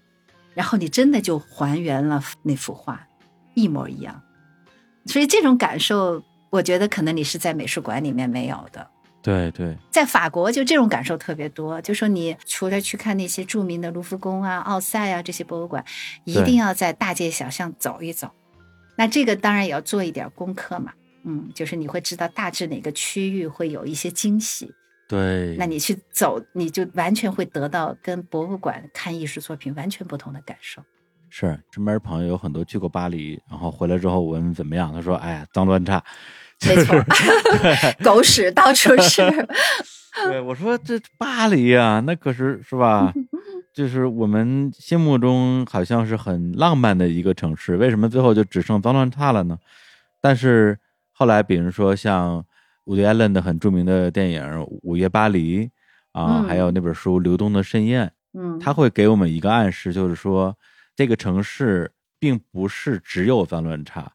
然后你真的就还原了那幅画，一模一样。所以这种感受，我觉得可能你是在美术馆里面没有的。对对，在法国就这种感受特别多。就说你除了去看那些著名的卢浮宫啊、奥赛啊这些博物馆，一定要在大街小巷走一走。那这个当然也要做一点功课嘛。嗯，就是你会知道大致哪个区域会有一些惊喜。对，那你去走，你就完全会得到跟博物馆看艺术作品完全不同的感受。是，身边朋友有很多去过巴黎，然后回来之后我问怎么样，他说：“哎呀，脏乱差，没错，狗屎 到处是。”对，我说这巴黎啊，那可是是吧？就是我们心目中好像是很浪漫的一个城市，为什么最后就只剩脏乱差了呢？但是后来，比如说像。伍迪·艾伦的很著名的电影《午夜巴黎》，啊，还有那本书《流动的盛宴》，嗯，他会给我们一个暗示，就是说这个城市并不是只有脏乱差。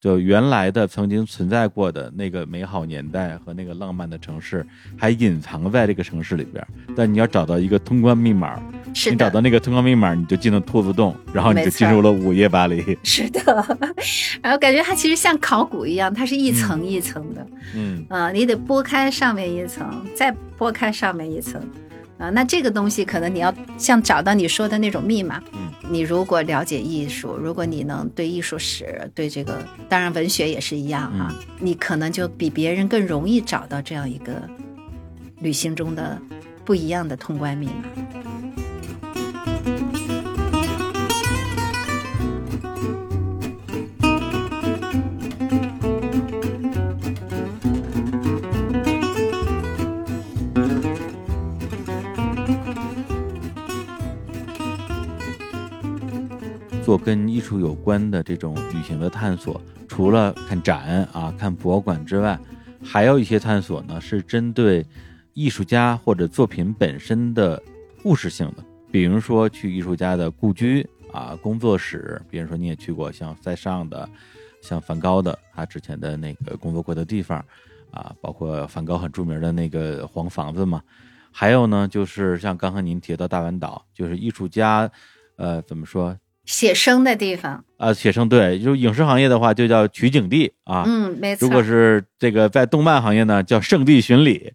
就原来的曾经存在过的那个美好年代和那个浪漫的城市，还隐藏在这个城市里边。但你要找到一个通关密码，你找到那个通关密码，你就进了兔子洞，然后你就进入了午夜巴黎。是的，然后感觉它其实像考古一样，它是一层一层的。嗯，啊，你得拨开上面一层，再拨开上面一层。啊，那这个东西可能你要像找到你说的那种密码。嗯，你如果了解艺术，如果你能对艺术史，对这个，当然文学也是一样哈，你可能就比别人更容易找到这样一个旅行中的不一样的通关密码。做跟艺术有关的这种旅行的探索，除了看展啊、看博物馆之外，还有一些探索呢，是针对艺术家或者作品本身的故事性的。比如说去艺术家的故居啊、工作室，比如说你也去过像塞尚的、像梵高的他之前的那个工作过的地方啊，包括梵高很著名的那个黄房子嘛。还有呢，就是像刚才您提到大碗岛，就是艺术家，呃，怎么说？写生的地方啊，写生对，就影视行业的话就叫取景地啊。嗯，没错。如果是这个在动漫行业呢，叫圣地巡礼，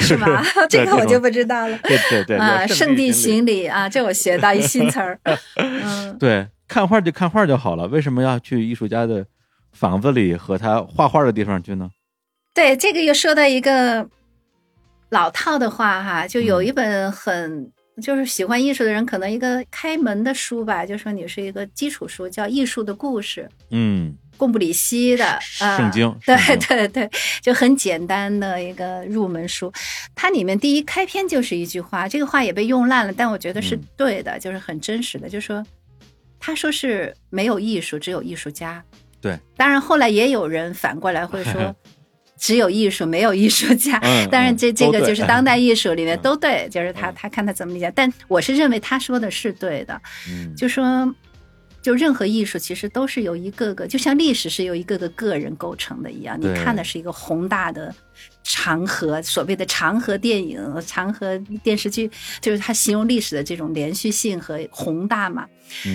是吗？这个我就不知道了。对对对啊，圣地巡礼啊，这我学到一新词儿。嗯，对，看画就看画就好了，为什么要去艺术家的房子里和他画画的地方去呢？对，这个又说到一个老套的话哈，就有一本很。就是喜欢艺术的人，可能一个开门的书吧，就说你是一个基础书，叫《艺术的故事》。嗯，贡布里希的《圣经》。对对对，就很简单的一个入门书。它里面第一开篇就是一句话，这个话也被用烂了，但我觉得是对的，就是很真实的。就说他说是没有艺术，只有艺术家。对，当然后来也有人反过来会 说。只有艺术，没有艺术家。当然，这这个就是当代艺术里面都对，就是他他看他怎么理解。但我是认为他说的是对的，就说，就任何艺术其实都是由一个个，就像历史是由一个个个人构成的一样。你看的是一个宏大的。长河所谓的长河电影、长河电视剧，就是它形容历史的这种连续性和宏大嘛。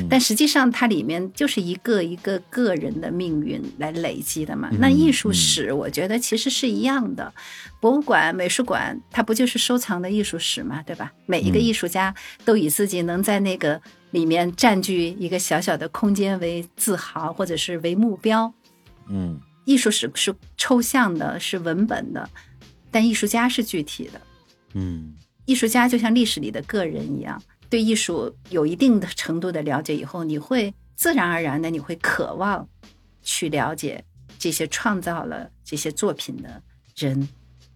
但实际上它里面就是一个一个个人的命运来累积的嘛。那艺术史，我觉得其实是一样的。博物馆、美术馆，它不就是收藏的艺术史嘛，对吧？每一个艺术家都以自己能在那个里面占据一个小小的空间为自豪，或者是为目标。嗯。艺术史是抽象的，是文本的，但艺术家是具体的。嗯，艺术家就像历史里的个人一样，对艺术有一定的程度的了解以后，你会自然而然的你会渴望去了解这些创造了这些作品的人，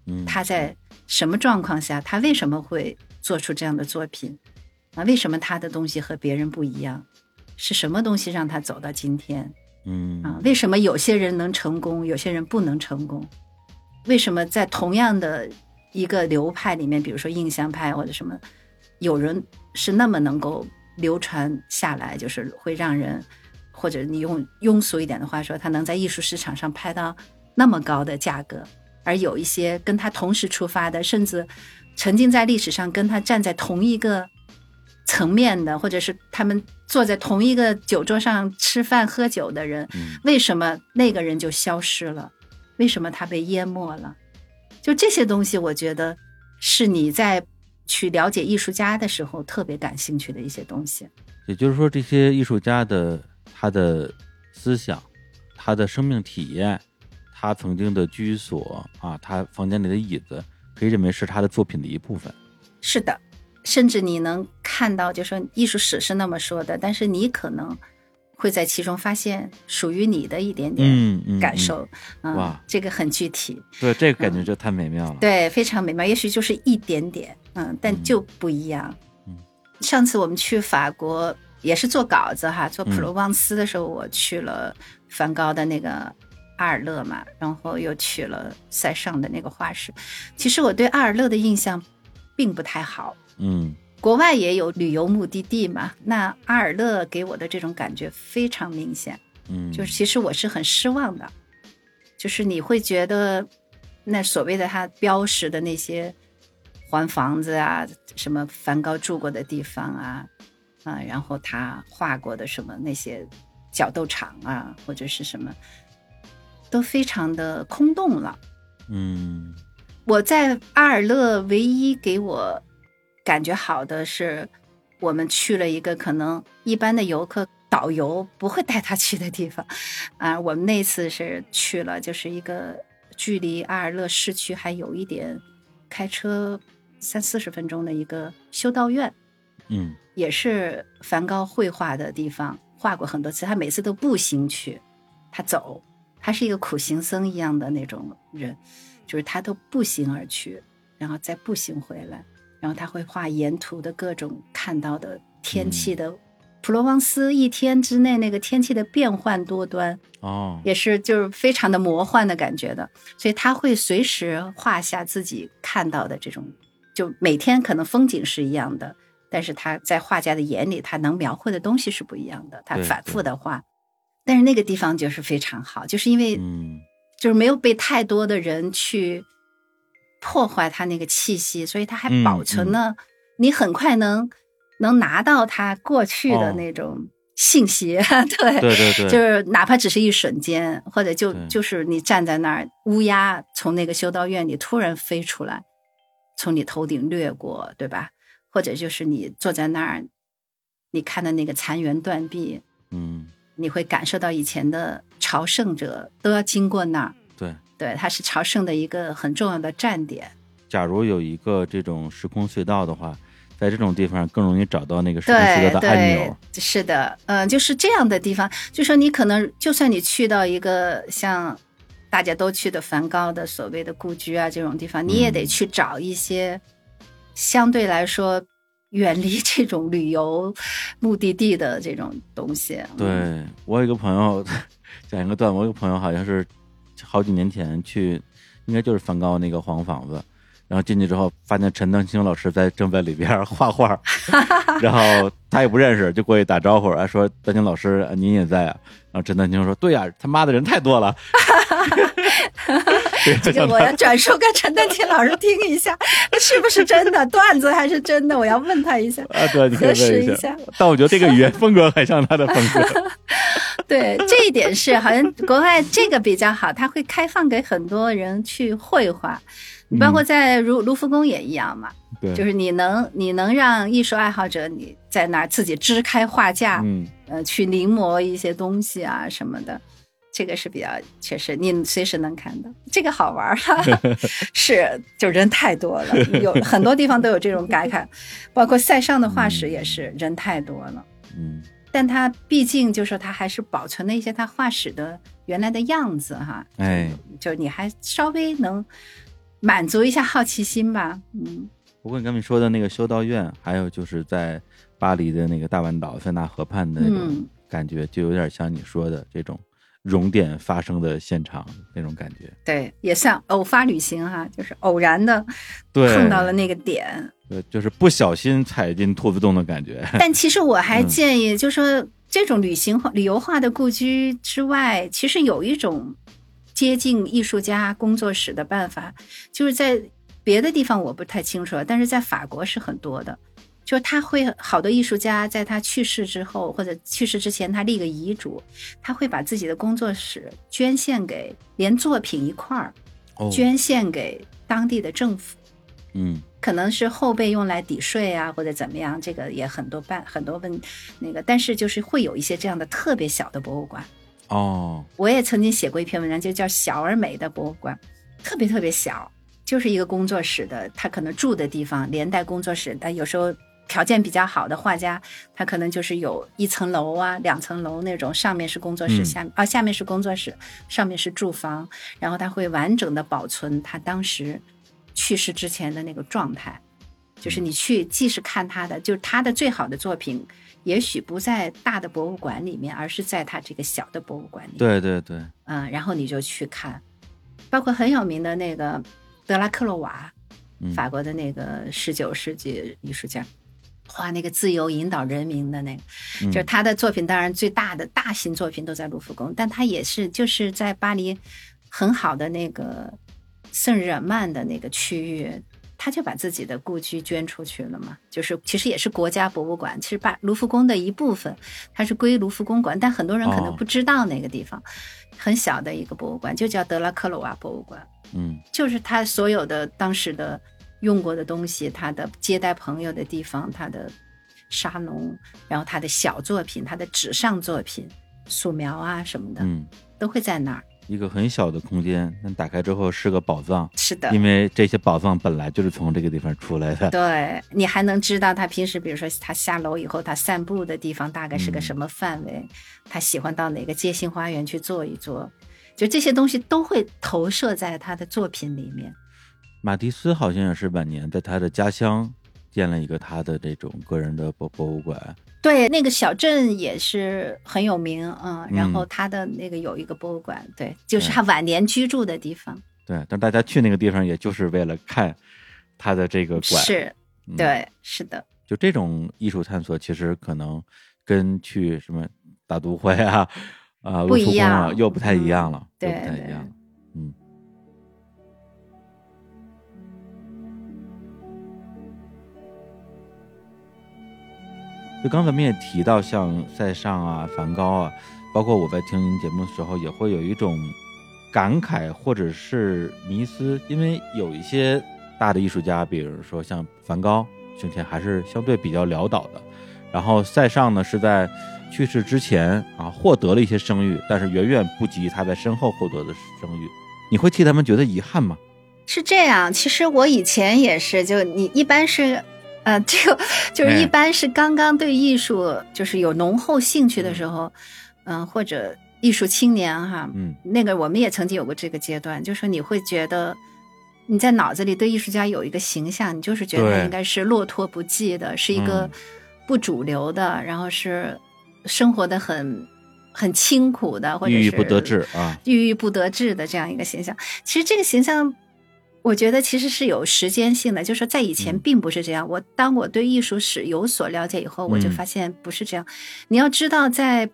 嗯，他在什么状况下，他为什么会做出这样的作品啊？为什么他的东西和别人不一样？是什么东西让他走到今天？嗯啊，为什么有些人能成功，有些人不能成功？为什么在同样的一个流派里面，比如说印象派或者什么，有人是那么能够流传下来，就是会让人，或者你用庸俗一点的话说，他能在艺术市场上拍到那么高的价格，而有一些跟他同时出发的，甚至曾经在历史上跟他站在同一个层面的，或者是他们坐在同一个酒桌上吃饭喝酒的人，嗯为什么那个人就消失了？为什么他被淹没了？就这些东西，我觉得是你在去了解艺术家的时候特别感兴趣的一些东西。也就是说，这些艺术家的他的思想、他的生命体验、他曾经的居所啊，他房间里的椅子，可以认为是他的作品的一部分。是的，甚至你能看到，就说艺术史是那么说的，但是你可能会在其中发现属于你的一点点嗯嗯，嗯感受。嗯哇这个很具体，对，这个感觉就太美妙了。对，非常美妙。也许就是一点点，嗯，但就不一样。嗯上次我们去法国也是做稿子哈，做普嗯罗旺斯的时候，我去了梵高的那个阿尔勒嘛，然后又去了塞尚的那个画室。其实我对阿尔勒的印象并不太好。嗯国外也有旅游目的地嘛，那阿尔勒给我的这种感觉非常明显。嗯，就是其实我是很失望的，就是你会觉得那所谓的他标识的那些环房子啊，什么梵高住过的地方啊，啊，然后他画过的什么那些角斗场啊，或者是什么，都非常的空洞了。嗯我在阿尔勒唯一给我感觉好的是，我们去了一个可能一般的游客导游不会带他去的地方，啊，我们那次是去了，就是一个距离阿尔勒市区还有一点开车三四十分钟的一个修道院，嗯也是梵高绘画的地方，画过很多次。他每次都步行去，他走，他是一个苦行僧一样的那种人，就是他都步行而去，然后再步行回来，然后他会画沿途的各种看到的天气的。普罗旺斯一天之内那个天气的变幻多端，哦，也是就是非常的魔幻的感觉的，所以他会随时画下自己看到的这种，就每天可能风景是一样的，但是他在画家的眼里，他能描绘的东西是不一样的，他反复的画，但是那个地方就是非常好，就是因为嗯。就是没有被太多的人去破坏它那个气息，所以它还嗯保存了，你很快能能拿到它过去的哦那种信息，对对对对，就是哪怕只是一瞬间，或者就就是你站在那儿，乌鸦从那个修道院里突然飞出来，从你头顶掠过，对吧？或者就是你坐在那儿，你看的那个残垣断壁，嗯。你会感受到以前的朝圣者都要经过那儿，对。它是朝圣的一个很重要的站点。假如有一个这种时空隧道的话，在这种地方更容易找到那个时空隧道的按对钮。，是的，嗯、就是这样的地方，就说你可能就算你去到一个像大家都去的梵高的所谓的故居啊这种地方，你也得嗯去找一些相对来说远离这种旅游目的地的这种东西。嗯，对我有一个朋友 讲一个段，我有个朋友好像是好几年前去，应该就是梵高那个黄房子，然后进去之后发现陈丹青老师在正在里边画画，然后他也不认识，就过去打招呼，啊说丹青老师您也在啊，然后陈丹青说对呀、他妈的人太多了，这个 我要转述给陈丹青老师听一下，是不是真的段子还是真的？我要问他一下。啊，对，你可以核实问一下但我觉得这个语言风格很像他的风格。对，这一点是好像国外这个比较好，他会开放给很多人去绘画，你包括在卢卢浮宫也一样嘛，对，就是你能你能让艺术爱好者你在那儿自己支开画架，嗯呃，去临摹一些东西啊什么的，这个是比较确实，你随时能看到，这个好玩哈，是就人太多了，有很多地方都有这种感慨，包括塞尚的画室也是人太多了。嗯，但他毕竟就是他还是保存了一些他画室的原来的样子哈，哎，就你还稍微能满足一下好奇心吧。嗯，不过你刚才说的那个修道院，还有就是在巴黎的那个大半岛塞纳河畔的那种感觉，就有点像你说的这种熔点发生的现场那种感觉。对，也算偶发旅行哈，就是偶然的对碰到了那个点。对，就是不小心踩进兔子洞的感觉。但其实我还建议，就说这种旅行化、旅游化的故居之外，其实有一种接近艺术家工作室的办法，就是在别的地方我不太清楚，但是在法国是很多的。就是他会好多艺术家在他去世之后或者去世之前，他立个遗嘱，他会把自己的工作室捐献给，连作品一块儿捐献给当地的政府。嗯。可能是后辈用来抵税啊，或者怎么样，这个也很多办很多问那个，但是就是会有一些这样的特别小的博物馆。哦，我也曾经写过一篇文章，就叫“小而美”的博物馆，特别特别小，就是一个工作室的，他可能住的地方连带工作室。但有时候条件比较好的画家，他可能就是有一层楼啊、两层楼那种，上面是工作室，下啊下面是工作室，上面是住房，然后他会完整的保存他当时。去世之前的那个状态，就是你去，既是看他的，就是他的最好的作品，也许不在大的博物馆里面，而是在他这个小的博物馆里。对对对，嗯，然后你就去看，包括很有名的那个德拉克洛瓦，法国的那个十九世纪艺术家，画那个自由引导人民的那个，就是他的作品，当然最大的大型作品都在卢浮宫，但他也是就是在巴黎很好的那个。圣日耳曼的那个区域，他就把自己的故居捐出去了嘛，就是其实也是国家博物馆，其实把卢浮宫的一部分，它是归卢浮宫管，但很多人可能不知道那个地方，很小的一个博物馆，就叫德拉克罗瓦博物馆，嗯，就是他所有的当时的用过的东西，他的接待朋友的地方，他的沙龙，然后他的小作品，他的纸上作品、素描啊什么的，嗯，都会在那儿。一个很小的空间，但打开之后是个宝藏。是的，因为这些宝藏本来就是从这个地方出来的。对你还能知道他平时，比如说他下楼以后，他散步的地方大概是个什么范围，他喜欢到哪个街心花园去坐一坐，就这些东西都会投射在他的作品里面。马蒂斯好像也是晚年在他的家乡建了一个他的这种个人的博博物馆。对，那个小镇也是很有名，嗯，然后他的那个有一个博物馆，对，就是他晚年居住的地方。对，但大家去那个地方，也就是为了看他的这个馆。是，对，是的。就这种艺术探索，其实可能跟去什么大都会啊、啊卢浮宫啊，又不太一样了，对，不太一样。嗯。就刚才我们也提到，像塞尚啊、梵高啊，包括我在听您节目的时候，也会有一种感慨或者是迷思，因为有一些大的艺术家，比如说像梵高，生前还是相对比较潦倒的。然后塞尚呢，是在去世之前啊获得了一些声誉，但是远远不及他在身后获得的声誉。你会替他们觉得遗憾吗？是这样，其实我以前也是，就你一般是。呃，这个就是一般是刚刚对艺术就是有浓厚兴趣的时候，嗯，或者艺术青年哈，嗯，那个我们也曾经有过这个阶段，就是说你会觉得你在脑子里对艺术家有一个形象，你就是觉得应该是落拓不羁的，是一个不主流的，然后是生活的很很清苦的，或者郁郁不得志啊，郁郁不得志的这样一个形象。其实这个形象。我觉得其实是有时间性的，就是说在以前并不是这样。我当我对艺术史有所了解以后，我就发现不是这样。你要知道，在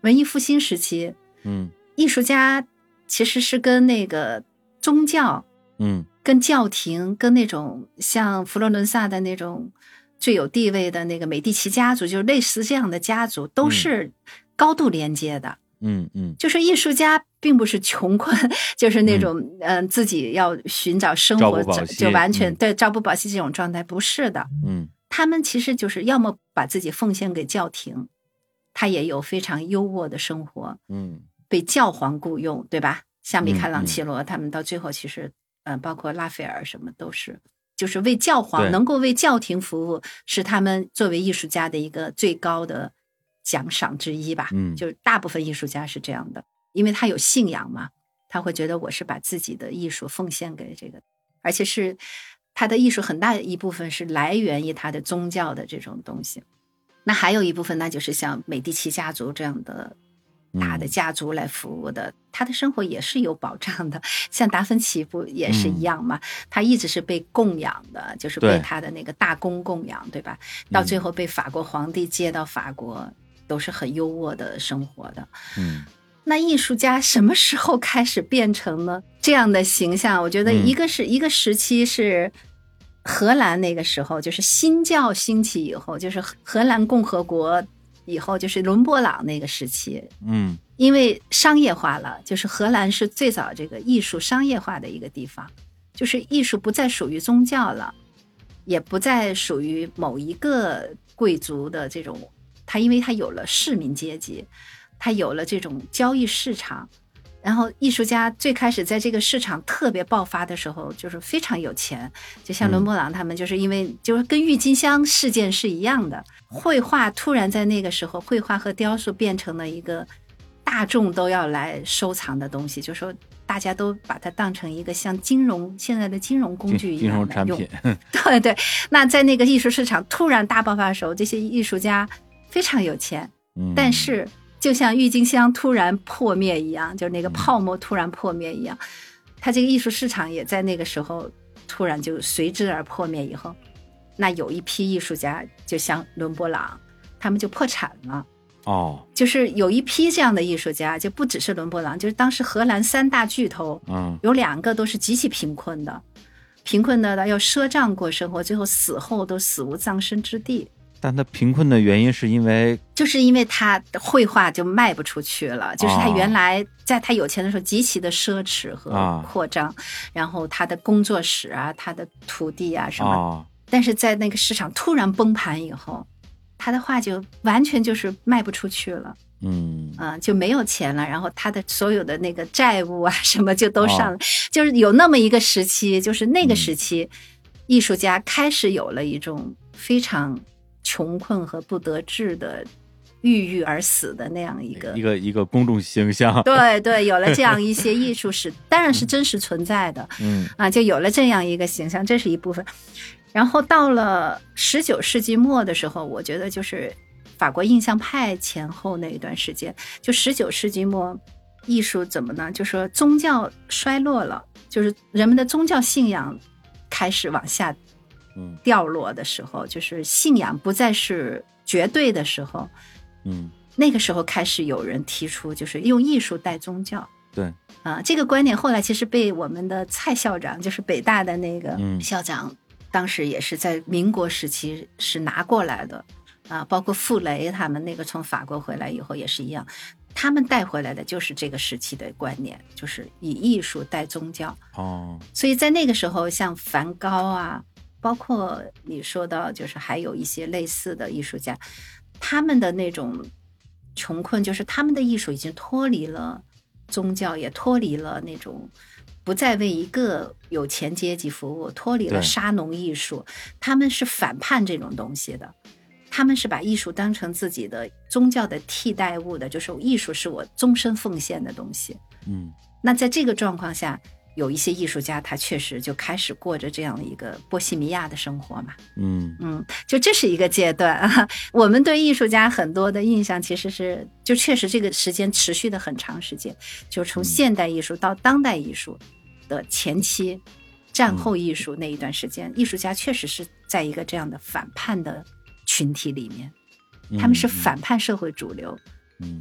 文艺复兴时期，嗯，艺术家其实是跟那个宗教，嗯，跟教廷，跟那种像佛罗伦萨的那种最有地位的那个美第奇家族，就是类似这样的家族，都是高度连接的。嗯嗯，就是艺术家并不是穷困，就是那种嗯自己要寻找生活，就完全对朝不保夕这种状态，不是的。嗯，他们其实就是要么把自己奉献给教廷，他也有非常优渥的生活。嗯，被教皇雇佣，对吧？像米开朗基罗他们到最后其实，呃，包括拉斐尔什么都是，就是为教皇能够为教廷服务，是他们作为艺术家的一个最高的奖赏之一吧。嗯，就是大部分艺术家是这样的，因为他有信仰嘛，他会觉得我是把自己的艺术奉献给这个，而且是他的艺术很大一部分是来源于他的宗教的这种东西。那还有一部分，那就是像美第奇家族这样的大的家族来服务的，他的生活也是有保障的。像达芬奇不也是一样嘛？他一直是被供养的，就是被他的那个大公供养，对吧？到最后被法国皇帝接到法国，都是很优渥的生活的。嗯，那艺术家什么时候开始变成了这样的形象？我觉得一个是一个时期是。荷兰那个时候就是新教兴起以后，就是荷兰共和国以后，就是伦勃朗那个时期。嗯，因为商业化了，就是荷兰是最早这个艺术商业化的一个地方，就是艺术不再属于宗教了，也不再属于某一个贵族的这种，他因为他有了市民阶级，它有了这种交易市场。然后，艺术家最开始在这个市场特别爆发的时候，就是非常有钱，就像伦勃朗他们，就是因为就是跟郁金香事件是一样的，绘画突然在那个时候，绘画和雕塑变成了一个大众都要来收藏的东西，就说大家都把它当成一个像金融现在的金融工具一样的用。对对，那在那个艺术市场突然大爆发的时候，这些艺术家非常有钱，但是。就像郁金香突然破灭一样，就是那个泡沫突然破灭一样，它这个艺术市场也在那个时候突然就随之而破灭。以后，那有一批艺术家，就像伦勃朗，他们就破产了。哦，就是有一批这样的艺术家，就不只是伦勃朗，就是当时荷兰三大巨头，嗯，有两个都是极其贫困的，贫困的要赊账过生活，最后死后都死无葬身之地。但他贫困的原因是因为，就是因为他的绘画就卖不出去了。就是他原来在他有钱的时候极其的奢侈和扩张，然后他的工作室啊，他的土地啊什么，但是在那个市场突然崩盘以后，他的画就完全就是卖不出去了。嗯嗯，就没有钱了。然后他的所有的那个债务啊什么就都上了。就是有那么一个时期，就是那个时期，艺术家开始有了一种非常。穷困和不得志的，郁郁而死的那样一个一个一个公众形象，对对，有了这样一些艺术史，当然是真实存在的，嗯啊，就有了这样一个形象，这是一部分。然后到了十九世纪末的时候，我觉得就是法国印象派前后那一段时间，就十九世纪末，艺术怎么呢？就说宗教衰落了，就是人们的宗教信仰开始往下。掉落的时候，就是信仰不再是绝对的时候，嗯，那个时候开始有人提出，就是用艺术带宗教。对，啊，这个观点后来其实被我们的蔡校长，就是北大的那个校长，当时也是在民国时期是拿过来的，啊，包括傅雷他们那个从法国回来以后也是一样，他们带回来的就是这个时期的观念，就是以艺术带宗教。哦，所以在那个时候，像梵高啊。包括你说到，就是还有一些类似的艺术家，他们的那种穷困，就是他们的艺术已经脱离了宗教，也脱离了那种不再为一个有钱阶级服务，脱离了沙农艺术，他们是反叛这种东西的，他们是把艺术当成自己的宗教的替代物的，就是艺术是我终身奉献的东西。嗯，那在这个状况下。有一些艺术家，他确实就开始过着这样的一个波西米亚的生活嘛。嗯嗯，就这是一个阶段啊。我们对艺术家很多的印象，其实是就确实这个时间持续的很长时间，就从现代艺术到当代艺术的前期、战后艺术那一段时间，艺术家确实是在一个这样的反叛的群体里面，他们是反叛社会主流。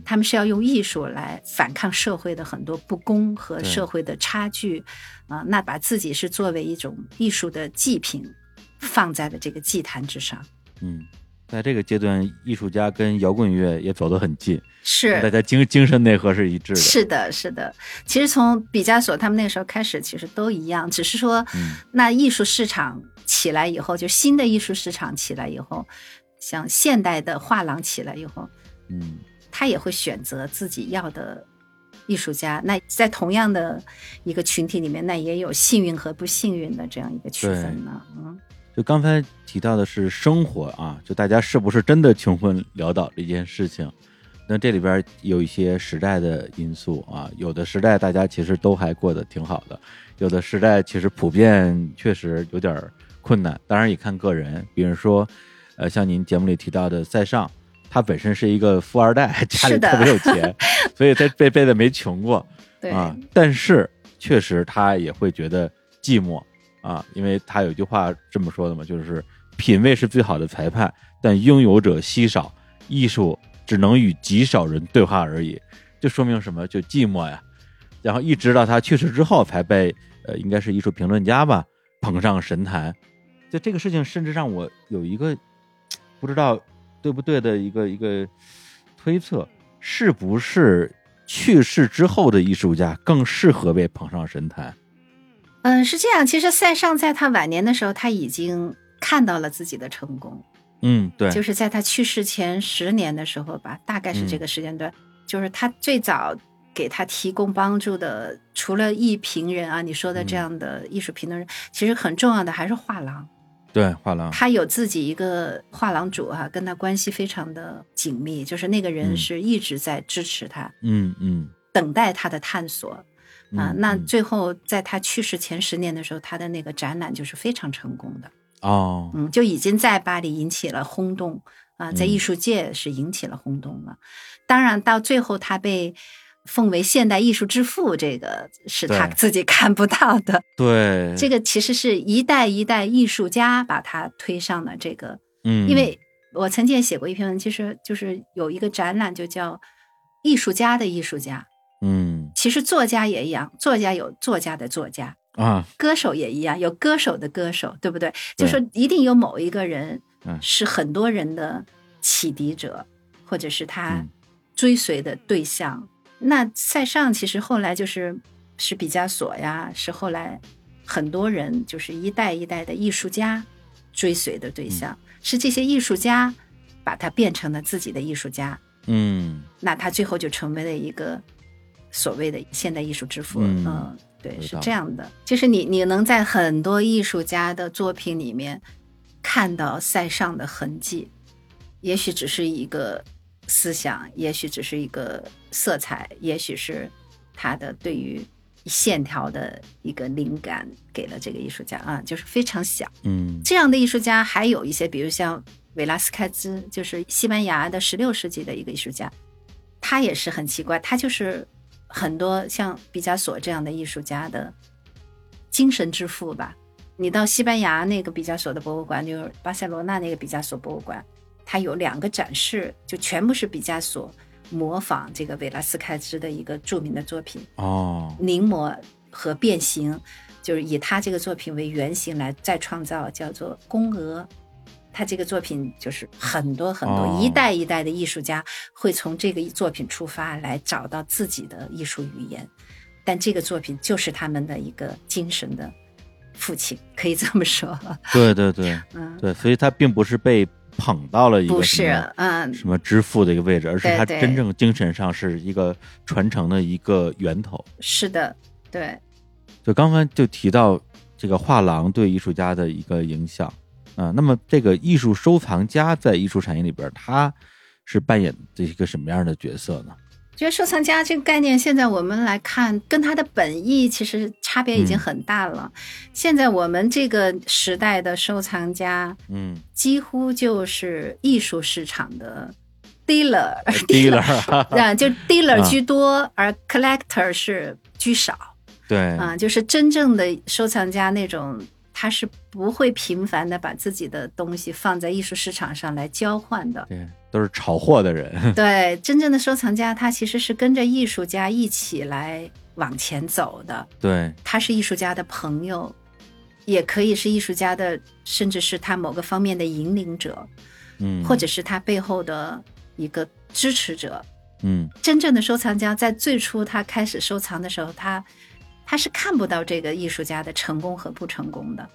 他们是要用艺术来反抗社会的很多不公和社会的差距，啊，那把自己是作为一种艺术的祭品，放在了这个祭坛之上。嗯，在这个阶段，艺术家跟摇滚乐也走得很近，是大家精精神内核是一致的。是的，是的。其实从毕加索他们那个时候开始，其实都一样，只是说，那艺术市场起来以后，就新的艺术市场起来以后，像现代的画廊起来以后，嗯。他也会选择自己要的艺术家。那在同样的一个群体里面，那也有幸运和不幸运的这样一个区分呢。嗯，就刚才提到的是生活啊，就大家是不是真的穷困潦倒这件事情？那这里边有一些时代的因素啊，有的时代大家其实都还过得挺好的，有的时代其实普遍确实有点困难。当然也看个人，比如说，呃，像您节目里提到的塞尚，他本身是一个富二代，家里特别有钱，所以他这辈子没穷过啊。但是确实他也会觉得寂寞啊，因为他有句话这么说的嘛，就是品味是最好的裁判，但拥有者稀少，艺术。只能与极少人对话而已，就说明什么？就寂寞呀。然后一直到他去世之后，才被呃，应该是艺术评论家吧捧上神坛。就这个事情，甚至让我有一个不知道对不对的一个一个推测：是不是去世之后的艺术家更适合被捧上神坛？嗯，是这样。其实塞尚在他晚年的时候，他已经看到了自己的成功。嗯，对，就是在他去世前十年的时候吧，大概是这个时间段，就是他最早给他提供帮助的，除了艺评人啊，你说的这样的艺术评论人，其实很重要的还是画廊。对，画廊，他有自己一个画廊主哈，跟他关系非常的紧密，就是那个人是一直在支持他，嗯嗯，等待他的探索啊。那最后在他去世前十年的时候，他的那个展览就是非常成功的。哦，嗯，就已经在巴黎引起了轰动啊，在艺术界是引起了轰动了。当然，到最后他被奉为现代艺术之父，这个是他自己看不到的。对，这个其实是一代一代艺术家把他推上了这个。嗯，因为我曾经也写过一篇文，其实就是有一个展览，就叫《艺术家的艺术家》。嗯，其实作家也一样，作家有作家的作家。啊，歌手也一样，有歌手的歌手，对不对？就说一定有某一个人是很多人的启迪者，或者是他追随的对象。那塞尚其实后来就是是毕加索呀，是后来很多人就是一代一代的艺术家追随的对象，是这些艺术家把他变成了自己的艺术家。嗯，那他最后就成为了一个所谓的现代艺术之父。嗯。对，是这样的，就是你你能在很多艺术家的作品里面看到塞尚的痕迹，也许只是一个思想，也许只是一个色彩，也许是他的对于线条的一个灵感给了这个艺术家啊，就是非常小。嗯，这样的艺术家还有一些，比如像维拉斯开兹，就是西班牙的十六世纪的一个艺术家，他也是很奇怪，他就是。很多像毕加索这样的艺术家的精神之父吧，你到西班牙那个毕加索的博物馆，就是巴塞罗那那个毕加索博物馆，它有两个展示，就全部是毕加索模仿这个维拉斯开兹的一个著名的作品。哦，临摹和变形，就是以他这个作品为原型来再创造，叫做宫娥。他这个作品就是很多很多一代一代的艺术家会从这个作品出发来找到自己的艺术语言，但这个作品就是他们的一个精神的父亲，可以这么说。对对对，嗯，对，所以他并不是被捧到了一个什么嗯什么支付的一个位置，而是他真正精神上是一个传承的一个源头。是的，对。就刚刚就提到这个画廊对艺术家的一个影响。啊，那么这个艺术收藏家在艺术产业里边，他是扮演这一个什么样的角色呢？觉得收藏家这个概念，现在我们来看，跟他的本意其实差别已经很大了。现在我们这个时代的收藏家，嗯，几乎就是艺术市场的 dealer，dealer 啊，就 dealer 居多，而 collector 是居少。对，啊，就是真正的收藏家那种。他是不会频繁的把自己的东西放在艺术市场上来交换的，对，都是炒货的人。对，真正的收藏家，他其实是跟着艺术家一起来往前走的。对，他是艺术家的朋友，也可以是艺术家的，甚至是他某个方面的引领者，嗯，或者是他背后的一个支持者，嗯。真正的收藏家在最初他开始收藏的时候，他。他是看不到这个艺术家的成功和不成功的，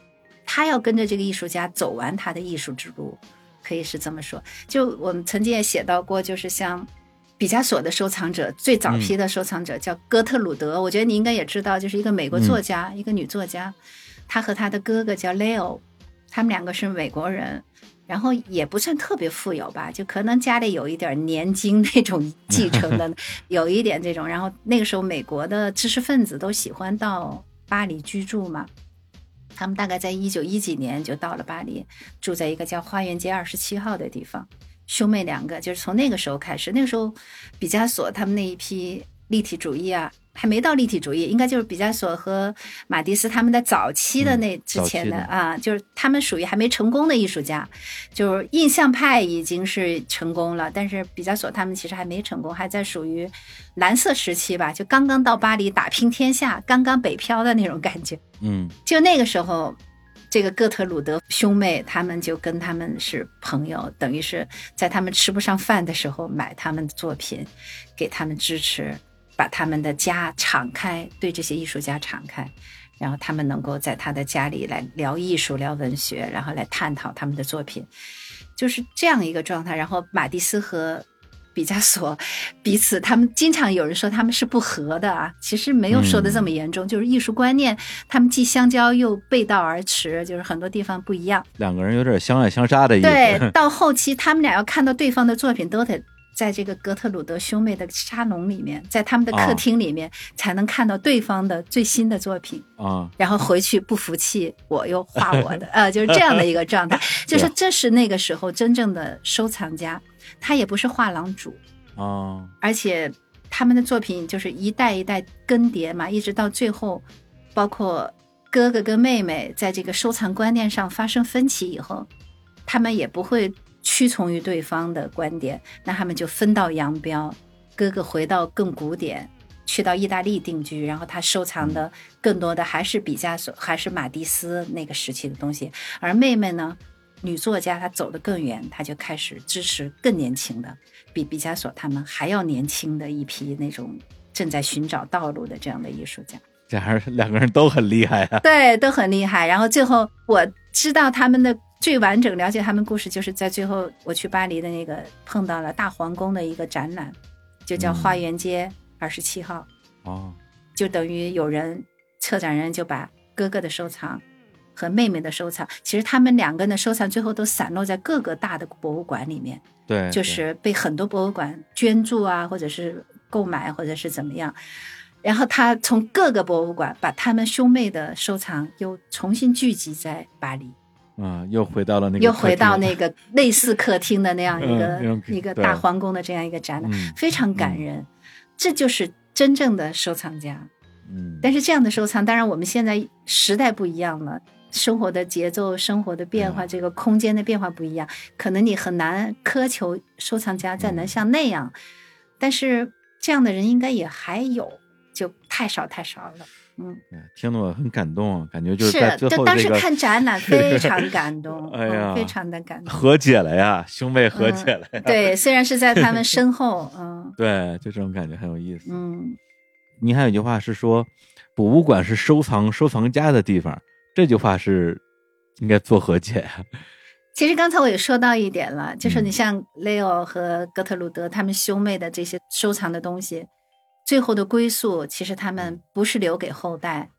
他要跟着这个艺术家走完他的艺术之路，可以是这么说。就我们曾经也写到过，就是像毕加索的收藏者最早批的收藏者叫哥特鲁德，我觉得你应该也知道，就是一个美国作家，一个女作家，她和她的哥哥叫 Leo，他们两个是美国人，然后也不算特别富有吧，就可能家里有一点年金那种继承的，有一点这种。然后那个时候美国的知识分子都喜欢到巴黎居住嘛，他们大概在一九一几年就到了巴黎，住在一个叫花园街二十七号的地方。兄妹两个就是从那个时候开始，那个时候，毕加索他们那一批立体主义啊，还没到立体主义，应该就是毕加索和马蒂斯他们的早期的那之前的啊，就是他们属于还没成功的艺术家，就是印象派已经是成功了，但是毕加索他们其实还没成功，还在属于蓝色时期吧，就刚刚到巴黎打拼天下，刚刚北漂的那种感觉，嗯，就那个时候。这个哥特鲁德兄妹，他们就跟他们是朋友，等于是在他们吃不上饭的时候买他们的作品，给他们支持，把他们的家敞开，对这些艺术家敞开，然后他们能够在他的家里来聊艺术、聊文学，然后来探讨他们的作品，就是这样一个状态。然后马蒂斯和。毕加索彼此，他们经常有人说他们是不和的啊，其实没有说的这么严重，就是艺术观念他们既相交又背道而驰，就是很多地方不一样。两个人有点相爱相杀的意思。对，到后期他们俩要看到对方的作品，都得在这个格特鲁德兄妹的沙龙里面，在他们的客厅里面才能看到对方的最新的作品啊。然后回去不服气，我又画我的，呃，就是这样的一个状态。就是这是那个时候真正的收藏家。他也不是画廊主，啊，而且他们的作品就是一代一代更迭嘛，一直到最后，包括哥哥跟妹妹在这个收藏观念上发生分歧以后，他们也不会屈从于对方的观点，那他们就分道扬镳。哥哥回到更古典，去到意大利定居，然后他收藏的更多的还是毕加索，还是马蒂斯那个时期的东西，而妹妹呢？女作家她走得更远，她就开始支持更年轻的，比毕加索他们还要年轻的一批那种正在寻找道路的这样的艺术家。这还是两个人都很厉害啊！对，都很厉害。然后最后我知道他们的最完整了解他们故事，就是在最后我去巴黎的那个碰到了大皇宫的一个展览，就叫花园街二十七号。哦，就等于有人策展人就把哥哥的收藏。和妹妹的收藏，其实他们两个人的收藏最后都散落在各个大的博物馆里面，对，就是被很多博物馆捐助啊，或者是购买，或者是怎么样。然后他从各个博物馆把他们兄妹的收藏又重新聚集在巴黎，啊，又回到了那个，又回到那个 类似客厅的那样一个一个大皇宫的这样一个展览，非常感人。这就是真正的收藏家，嗯。但是这样的收藏，当然我们现在时代不一样了。生活的节奏、生活的变化、这个空间的变化不一样，可能你很难苛求收藏家再能像那样。但是这样的人应该也还有，就太少太少了。嗯，听得我很感动，感觉就是在最后当时看展览非常感动，哎呀，非常的感动，和解了呀，兄妹和解了。对，虽然是在他们 身后，嗯，对，就这种感觉很有意思。嗯，您还有一句话是说，博物馆是收藏收藏家的地方。这句话是应该做和解啊。其实刚才我也说到一点了，就是你像 Leo 和哥特鲁德他们兄妹的这些收藏的东西，最后的归宿其实他们不是留给后代。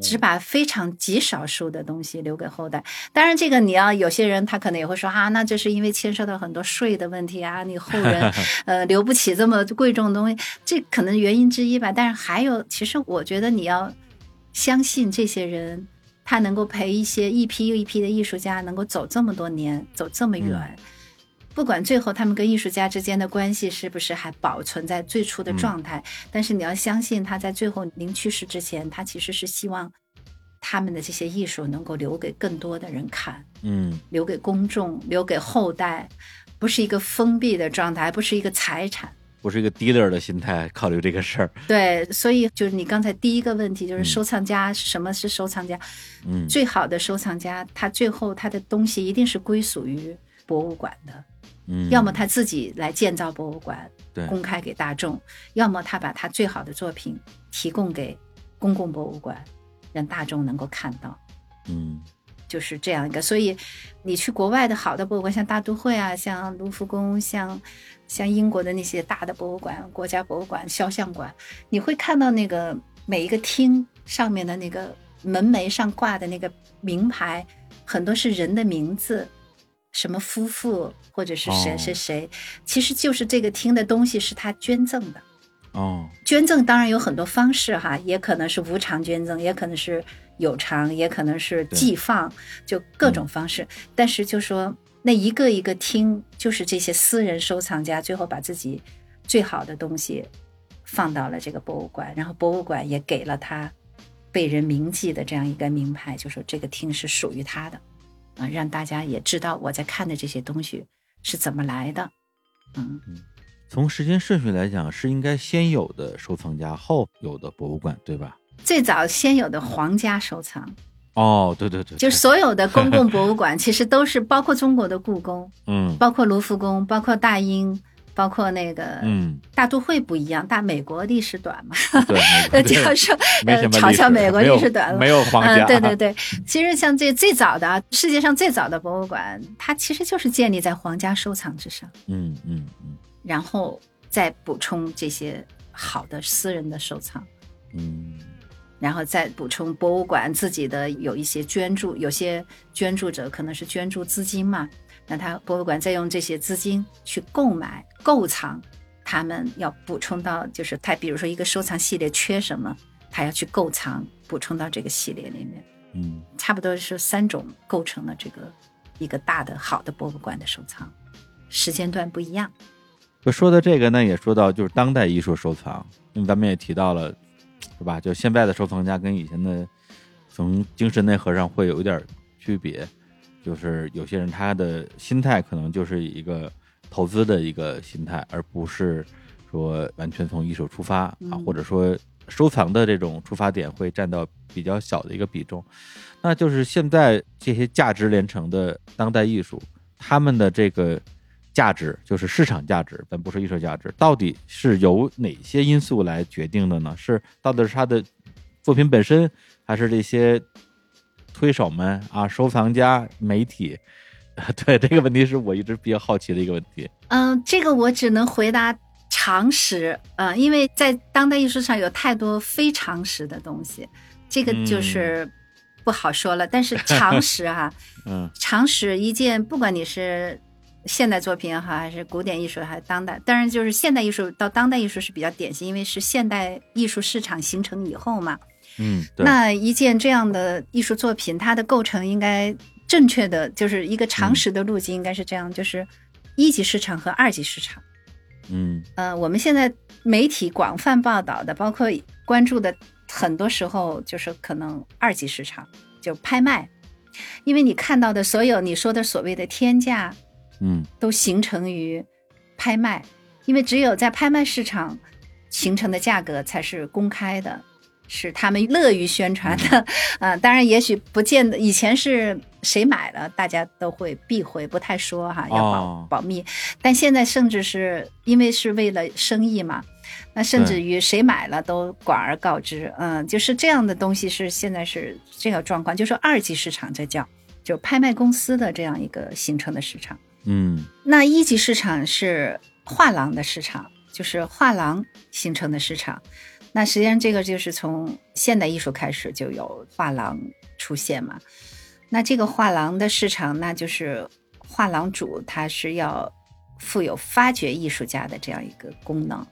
只把非常极少数的东西留给后代。当然，这个你要有些人他可能也会说啊，那这是因为牵涉到很多税的问题啊，你后人 呃留不起这么贵重的东西，这可能原因之一吧。但是还有，其实我觉得你要相信这些人。他能够陪一些一批又一批的艺术家，能够走这么多年，走这么远，不管最后他们跟艺术家之间的关系是不是还保存在最初的状态，但是你要相信他在最后临去世之前，他其实是希望他们的这些艺术能够留给更多的人看，嗯，留给公众，留给后代，不是一个封闭的状态，不是一个财产。不是一个 dealer 的心态考虑这个事儿，对，所以就是你刚才第一个问题，就是收藏家什么是收藏家？嗯，最好的收藏家，他最后他的东西一定是归属于博物馆的，嗯，要么他自己来建造博物馆，对，公开给大众；要么他把他最好的作品提供给公共博物馆，让大众能够看到。嗯，就是这样一个。所以你去国外的好的博物馆，像大都会啊，像卢浮宫，像像英国的那些大的博物馆、国家博物馆、肖像馆，你会看到那个每一个厅上面的那个门楣上挂的那个名牌，很多是人的名字。什么夫妇或者是谁谁谁，其实就是这个厅的东西是他捐赠的。哦，捐赠当然有很多方式哈，也可能是无偿捐赠，也可能是有偿，也可能是寄放，就各种方式。但是就说那一个一个听，就是这些私人收藏家最后把自己最好的东西放到了这个博物馆，然后博物馆也给了他被人铭记的这样一个名牌，就说这个厅是属于他的。啊，让大家也知道我在看的这些东西是怎么来的。嗯嗯，从时间顺序来讲，是应该先有的收藏家，后有的博物馆，对吧？最早先有的皇家收藏。哦，对对对，就所有的公共博物馆，其实都是包括中国的故宫，嗯，包括卢浮宫，包括大英。包括那个，嗯，大都会不一样，大美国历史短嘛，对，就要说 嘲笑美国历史短了，没有皇家，对对 对。其实像这最早的世界上最早的博物馆，它其实就是建立在皇家收藏之上，嗯嗯嗯，然后再补充这些好的私人的收藏，嗯，然后再补充博物馆自己的有一些捐助，有些捐助者可能是捐助资金嘛。那他博物馆再用这些资金去购买、购藏，他们要补充到，就是他比如说一个收藏系列缺什么，他要去购藏，补充到这个系列里面。嗯，差不多是三种构成了这个一个大的好的博物馆的收藏，时间段不一样。就说到这个呢，也说到就是当代艺术收藏，因为咱们也提到了，是吧？就现在的收藏家跟以前的从精神内核上会有一点区别。就是有些人他的心态可能就是一个投资的一个心态，而不是说完全从艺术出发啊，或者说收藏的这种出发点会占到比较小的一个比重。那就是现在这些价值连城的当代艺术，他们的这个价值就是市场价值，但不是艺术价值，到底是由哪些因素来决定的呢？是到底是他的作品本身，还是这些？推手们啊，收藏家、媒体，对这个问题是我一直比较好奇的一个问题。嗯，这个我只能回答常识，嗯，因为在当代艺术上有太多非常识的东西，这个就是不好说了。但是常识哈，嗯，常识一件，不管你是现代作品也好，还是古典艺术，还是当代，当然就是现代艺术到当代艺术是比较典型，因为是现代艺术市场形成以后嘛。嗯，那一件这样的艺术作品，它的构成应该正确的，就是一个常识的路径，应该是这样，就是一级市场和二级市场。嗯，呃，我们现在媒体广泛报道的，包括关注的，很多时候就是可能二级市场就拍卖，因为你看到的所有你说的所谓的天价，嗯，都形成于拍卖，因为只有在拍卖市场形成的价格才是公开的。是他们乐于宣传的，啊，当然也许不见得，以前是谁买了，大家都会避讳，不太说哈，要保保密。但现在甚至是因为是为了生意嘛，那甚至于谁买了都广而告之，嗯，就是这样的东西是现在是这个状况，就说二级市场这叫就拍卖公司的这样一个形成的市场，嗯，那一级市场是画廊的市场，就是画廊形成的市场。那实际上，这个就是从现代艺术开始就有画廊出现嘛。那这个画廊的市场，那就是画廊主他是要负有发掘艺术家的这样一个功能，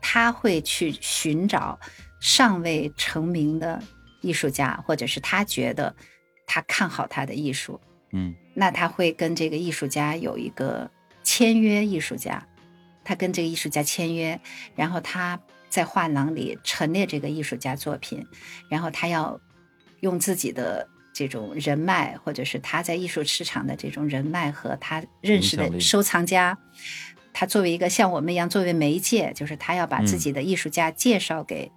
他会去寻找尚未成名的艺术家，或者是他觉得他看好他的艺术，嗯，那他会跟这个艺术家有一个签约，艺术家，他跟这个艺术家签约，然后他。在画廊里陈列这个艺术家作品，然后他要用自己的这种人脉，或者是他在艺术市场的这种人脉和他认识的收藏家，他作为一个像我们一样作为媒介，就是他要把自己的艺术家介绍给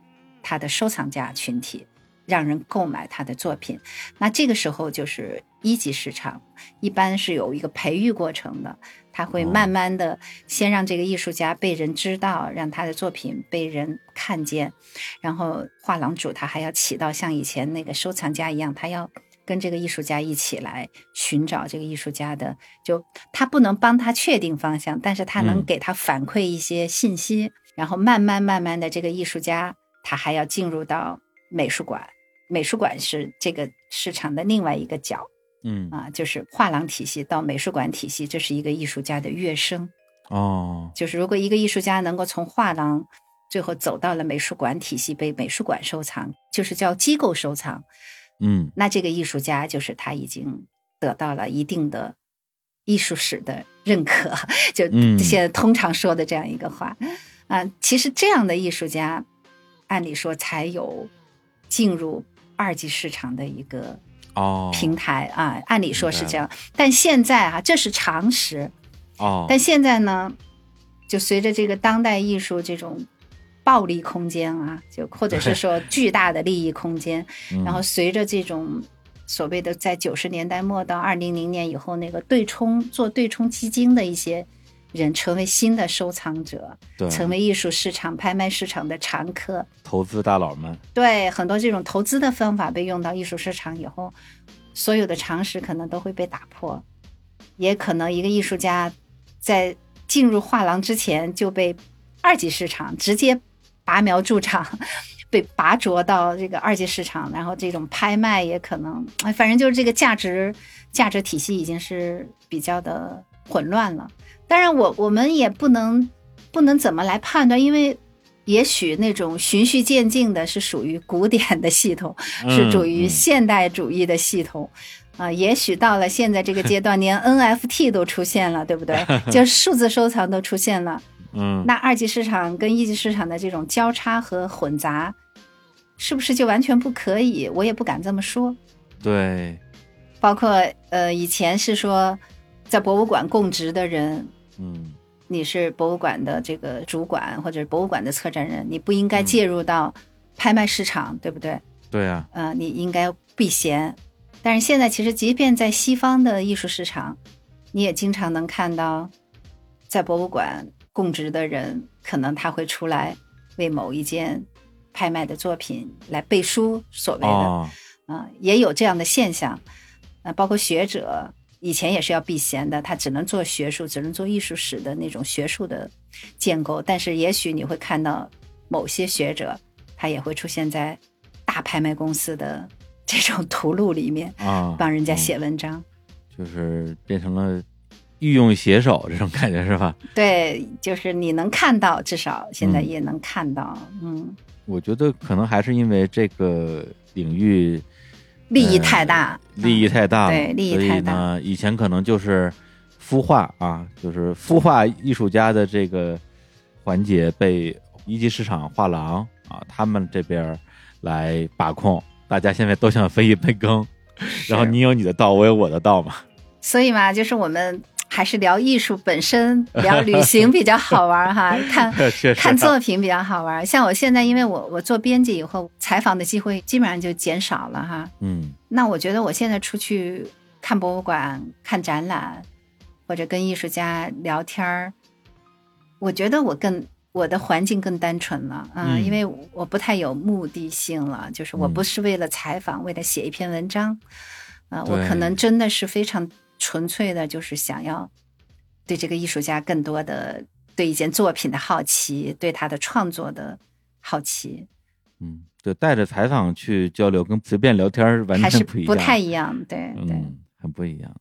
他的收藏家群体，让人购买他的作品。那这个时候就是一级市场，一般是有一个培育过程的。他会慢慢的先让这个艺术家被人知道，让他的作品被人看见，然后画廊主他还要起到像以前那个收藏家一样，他要。跟这个艺术家一起来寻找这个艺术家的，就他不能帮他确定方向，但是他能给他反馈一些信息，然后慢慢慢慢的，这个艺术家他还要进入到美术馆，美术馆是这个市场的另外一个角，嗯啊，就是画廊体系到美术馆体系，这是一个艺术家的跃升。哦，就是如果一个艺术家能够从画廊最后走到了美术馆体系，被美术馆收藏，就是叫机构收藏。嗯，那这个艺术家就是他已经得到了一定的艺术史的认可，就现在通常说的这样一个话啊。其实这样的艺术家，按理说才有进入二级市场的一个哦平台啊。按理说是这样，但现在啊，这是常识哦。但现在呢，就随着这个当代艺术这种。暴力空间啊，就或者是说巨大的利益空间，然后随着这种所谓的在九十年代末到二零零年以后，那个对冲做对冲基金的一些人成为新的收藏者，成为艺术市场拍卖市场的常客，投资大佬们对很多这种投资的方法被用到艺术市场以后，所有的常识可能都会被打破，也可能一个艺术家在进入画廊之前就被二级市场直接。拔苗助长，被拔擢到这个二级市场，然后这种拍卖也可能，反正就是这个价值价值体系已经是比较的混乱了。当然，我我们也不能不能怎么来判断，因为也许那种循序渐进的是属于古典的系统，是属于现代主义的系统啊。也许到了现在这个阶段，连 NFT 都出现了，对不对？就数字收藏都出现了。嗯，那二级市场跟一级市场的这种交叉和混杂，是不是就完全不可以？我也不敢这么说。对，包括呃，以前是说，在博物馆供职的人，嗯，你是博物馆的这个主管或者博物馆的策展人，你不应该介入到拍卖市场，对不对？对啊，呃，你应该避嫌。但是现在其实，即便在西方的艺术市场，你也经常能看到，在博物馆。供职的人可能他会出来为某一件拍卖的作品来背书，所谓的啊，也有这样的现象。啊，包括学者以前也是要避嫌的，他只能做学术，只能做艺术史的那种学术的建构。但是也许你会看到某些学者，他也会出现在大拍卖公司的 这种图录里面啊，帮人家写文章，就是变成了。御用写手这种感觉是吧？对，就是你能看到，至少现在也能看到。嗯，我觉得可能还是因为这个领域利益太大，利益太大了。对，利益太大。以前可能就是孵化啊，就是孵化艺术家的这个环节被一级市场画廊啊，他们这边来把控。大家现在都想分一杯羹，然后你有你的道，我有我的道嘛。所以嘛，就是我们。还是聊艺术本身，聊旅行比较好玩哈。看看作品比较好玩。像我现在，因为我我做编辑以后，采访的机会基本上就减少了哈。嗯，那我觉得我现在出去看博物馆、看展览，或者跟艺术家聊天儿，我觉得我更我的环境更单纯了啊，因为我不太有目的性了，就是我不是为了采访，为了写一篇文章啊，我可能真的是非常。纯粹的就是想要对这个艺术家更多的对一件作品的好奇，对他的创作的好奇。嗯，就带着采访去交流，跟随便聊天完全不一样，不太一样。对对，很不一样。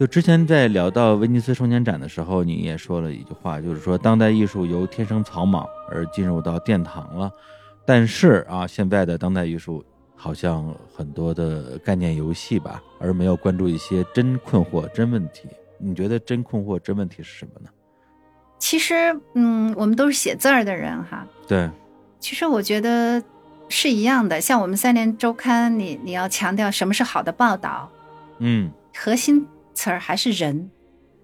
就之前在聊到威尼斯双年展的时候，你也说了一句话，就是说当代艺术由天生草莽而进入到殿堂了。但是啊，现在的当代艺术好像很多的概念游戏吧，而没有关注一些真困惑、真问题。你觉得真困惑、真问题是什么呢？其实，嗯，我们都是写字儿的人哈。对。其实我觉得是一样的。像我们三联周刊，你你要强调什么是好的报道，嗯，核心。词儿还是人，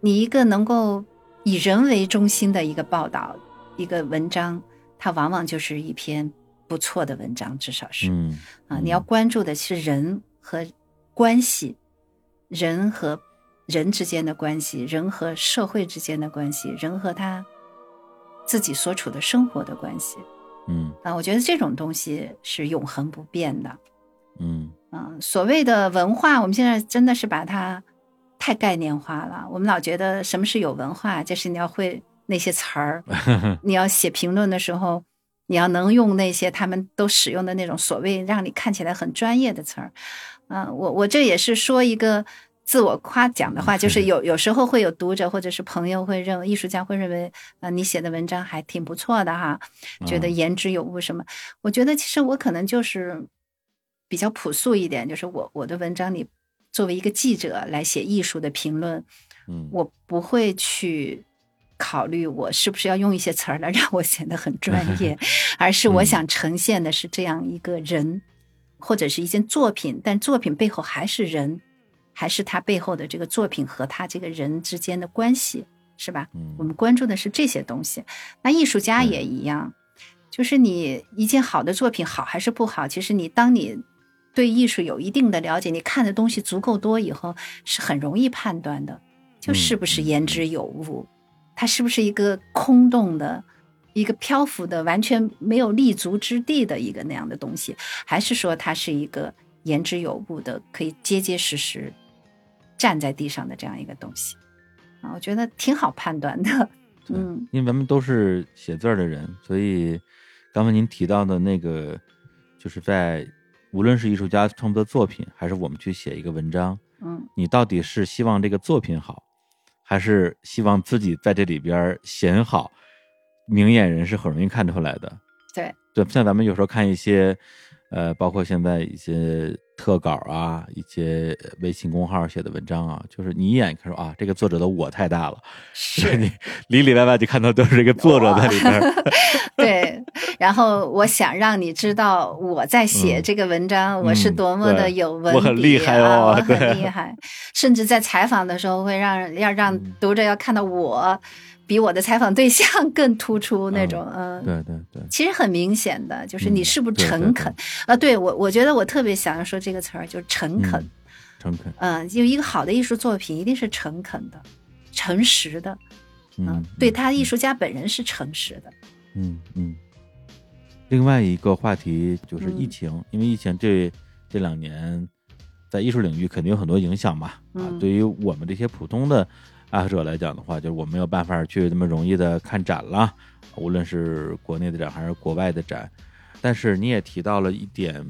你一个能够以人为中心的一个报道，一个文章，它往往就是一篇不错的文章，至少是，嗯啊，你要关注的是人和关系，人和人之间的关系，人和社会之间的关系，人和他自己所处的生活的关系。嗯啊，我觉得这种东西是永恒不变的。嗯嗯，所谓的文化，我们现在真的是把它太概念化了。我们老觉得什么是有文化，就是你要会那些词儿，你要写评论的时候，你要能用那些他们都使用的那种所谓让你看起来很专业的词儿。嗯，我我这也是说一个自我夸奖的话，就是 有有时候会有读者或者是朋友会认为，艺术家会认为，啊，你写的文章还挺不错的哈，觉得言之有物什么。我觉得其实我可能就是比较朴素一点，就是我我的文章里作为一个记者来写艺术的评论，嗯我不会去考虑我是不是要用一些词儿来让我显得很专业，而是我想呈现的是这样一个人。或者是一件作品，但作品背后还是人，还是他背后的这个作品和他这个人之间的关系，是吧？嗯我们关注的是这些东西。那艺术家也一样，就是你一件好的作品好还是不好，其实你当你对艺术有一定的了解，你看的东西足够多以后，是很容易判断的，就是不是言之有物，它是不是一个空洞的。一个漂浮的、完全没有立足之地的一个那样的东西，还是说它是一个言之有物的、可以结结实实站在地上的这样一个东西？啊，我觉得挺好判断的。嗯，因为咱们都是写字儿的人，所以刚才您提到的那个，就是在无论是艺术家创作作品，还是我们去写一个文章，嗯，你到底是希望这个作品好，还是希望自己在这里边显好？明眼人是很容易看出来的。对对，像咱们有时候看一些，呃，包括现在一些特稿啊，一些微信公号写的文章啊，就是你一眼看说啊，这个作者的我太大了，是你里里外外就看到都是这个作者在里边。对，然后我想让你知道我在写这个文章，我是多么的有文笔、啊嗯我很厉害哦我很厉害，甚至在采访的时候会让要让嗯读者要看到我比我的采访对象 更突出那种，嗯，对对对，其实很明显的，就是你嗯是不是诚恳啊？对我，我觉得我特别想要说这个词儿，就是诚恳。嗯诚恳，嗯，就一个好的艺术作品一定是诚恳的、诚实的。嗯，对他艺术家本人是诚实的。嗯嗯。另外一个话题就是疫情，因为疫情这这两年在艺术领域肯定有很多影响嘛。啊，嗯对于我们这些普通的爱好者来讲的话，就是我没有办法去那么容易的看展了，无论是国内的展还是国外的展。但是你也提到了一点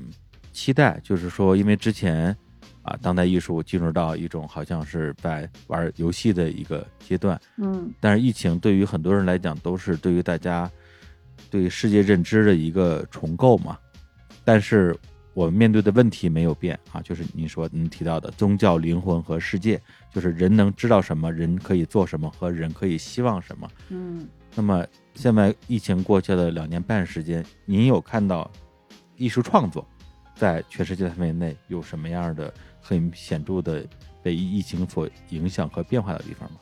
期待，就是说，因为之前啊，当代艺术进入到一种好像是在玩游戏的一个阶段，嗯但是疫情对于很多人来讲，都是对于大家对世界认知的一个重构嘛。但是我们面对的问题没有变啊，就是您说您提到的宗教、灵魂和世界，就是人能知道什么，人可以做什么，和人可以希望什么。嗯那么现在疫情过去了两年半时间，您有看到艺术创作在全世界范围内有什么样的很显著的被疫情所影响和变化的地方吗？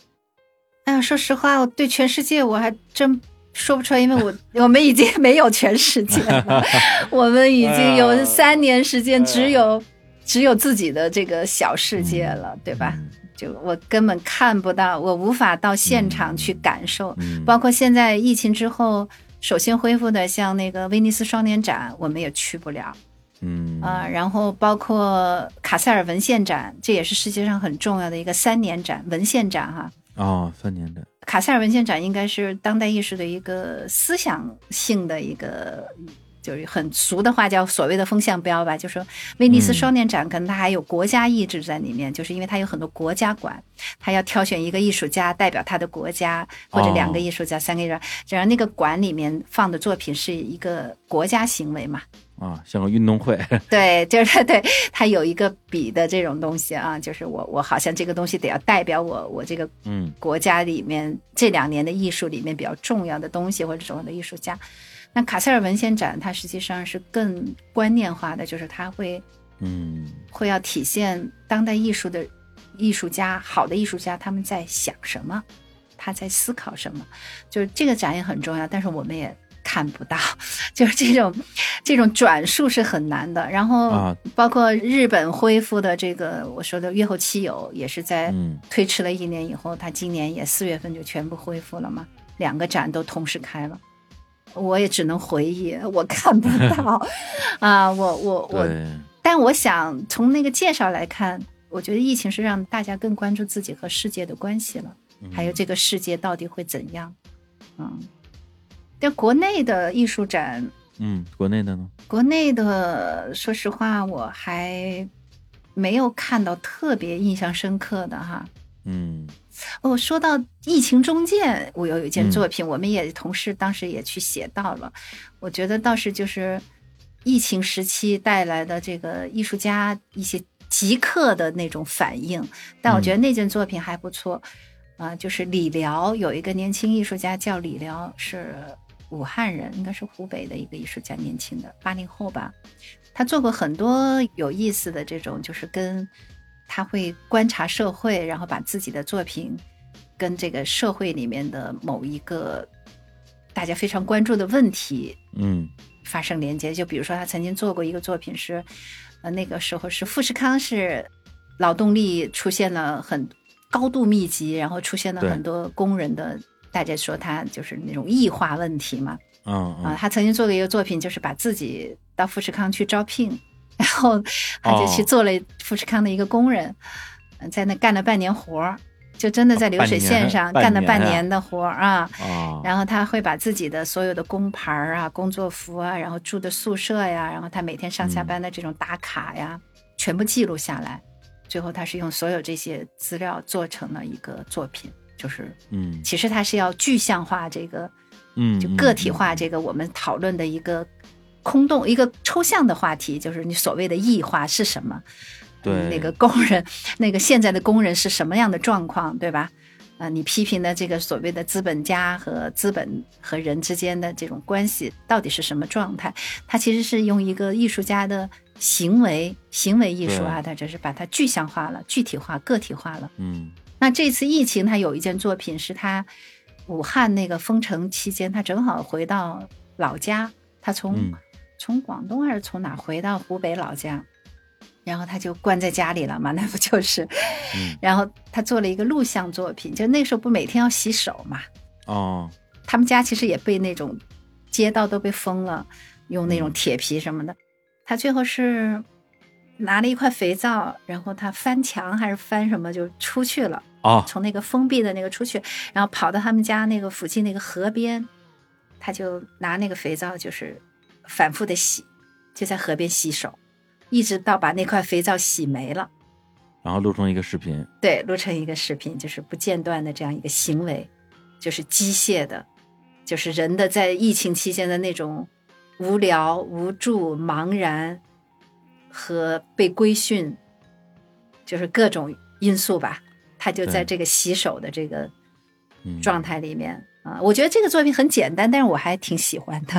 哎呀，说实话，我对全世界我还真说不出来，因为我我们已经没有全世界了，我们已经有三年时间只有只有自己的这个小世界了，对吧？嗯就我根本看不到，我无法到现场去感受。嗯，包括现在疫情之后，首先恢复的像那个威尼斯双年展，我们也去不了嗯啊、然后包括卡塞尔文献展，这也是世界上很重要的一个三年展文献展哈。哦，三年的，卡塞尔文献展应该是当代艺术的一个思想性的一个，就是很俗的话叫所谓的风向标吧。就说威尼斯双年展，可能它还有国家意志在里面，就是因为它有很多国家馆，它要挑选一个艺术家代表他的国家，或者两个艺术家、三个艺术家，然后那个馆里面放的作品是一个国家行为嘛。啊，像个运动会，对，就是对，它有一个比的这种东西啊，就是我我好像这个东西得要代表我我这个嗯。国家里面这两年的艺术里面比较重要的东西或者重要的艺术家。那卡塞尔文献展它实际上是更观念化的，就是它会嗯。会要体现当代艺术的艺术家，好的艺术家他们在想什么，他在思考什么，就是这个展也很重要，但是我们也看不到，就是这种这种转述是很难的。然后包括日本恢复的这个我说的月后七友，也是在推迟了一年以后，他今年也四月份就全部恢复了嘛，两个展都同时开了。我也只能回忆，我看不到 啊，我我我，但我想从那个介绍来看，我觉得疫情是让大家更关注自己和世界的关系了，还有这个世界到底会怎样，嗯。但国内的艺术展，嗯，国内的呢？国内的，说实话，我还没有看到特别印象深刻的哈。嗯，哦，说到疫情中间，我有一件作品，我们也同事当时也去写到了。我觉得倒是就是疫情时期带来的这个艺术家一些即刻的那种反应，但我觉得那件作品还不错。啊，就是李辽有一个年轻艺术家叫李辽，是。武汉人应该是湖北的一个艺术家，年轻的八零后吧。他做过很多有意思的这种，就是跟他会观察社会，然后把自己的作品跟这个社会里面的某一个大家非常关注的问题，嗯，发生连接。就比如说，他曾经做过一个作品是，呃，那个时候是富士康是劳动力出现了很高度密集，然后出现了很多工人的。大家说他就是那种异化问题嘛，嗯啊，他曾经做过一个作品，就是把自己到富士康去招聘，然后他就去做了富士康的一个工人，在那干了半年活儿，就真的在流水线上干了半年的活儿啊，然后他会把自己的所有的工牌啊、工作服啊，然后住的宿舍呀，然后他每天上下班的这种打卡呀，全部记录下来，最后他是用所有这些资料做成了一个作品。就是，嗯，其实它是要具象化这个，嗯，就个体化这个我们讨论的一个空洞、一个抽象的话题，就是你所谓的异化是什么？对，那个工人，那个现在的工人是什么样的状况，对吧？啊，你批评的这个所谓的资本家和资本和人之间的这种关系到底是什么状态？它其实是用一个艺术家的行为、行为艺术啊，它只是把它具象化了、具体化、个体化了，嗯。那这次疫情，他有一件作品是他武汉那个封城期间，他正好回到老家，他从从广东还是从哪回到湖北老家，然后他就关在家里了嘛，那不就是？然后他做了一个录像作品，就那时候不每天要洗手嘛？哦，他们家其实也被那种街道都被封了，用那种铁皮什么的，他最后是拿了一块肥皂，然后他翻墙还是翻什么就出去了。哦，从那个封闭的那个出去，然后跑到他们家那个附近那个河边，他就拿那个肥皂，就是反复的洗，就在河边洗手，一直到把那块肥皂洗没了，然后录成一个视频。对，录成一个视频，就是不间断的这样一个行为，就是机械的，就是人的在疫情期间的那种无聊、无助、茫然和被规训，就是各种因素吧。他就在这个洗手的这个状态里面啊，我觉得这个作品很简单，但是我还挺喜欢的。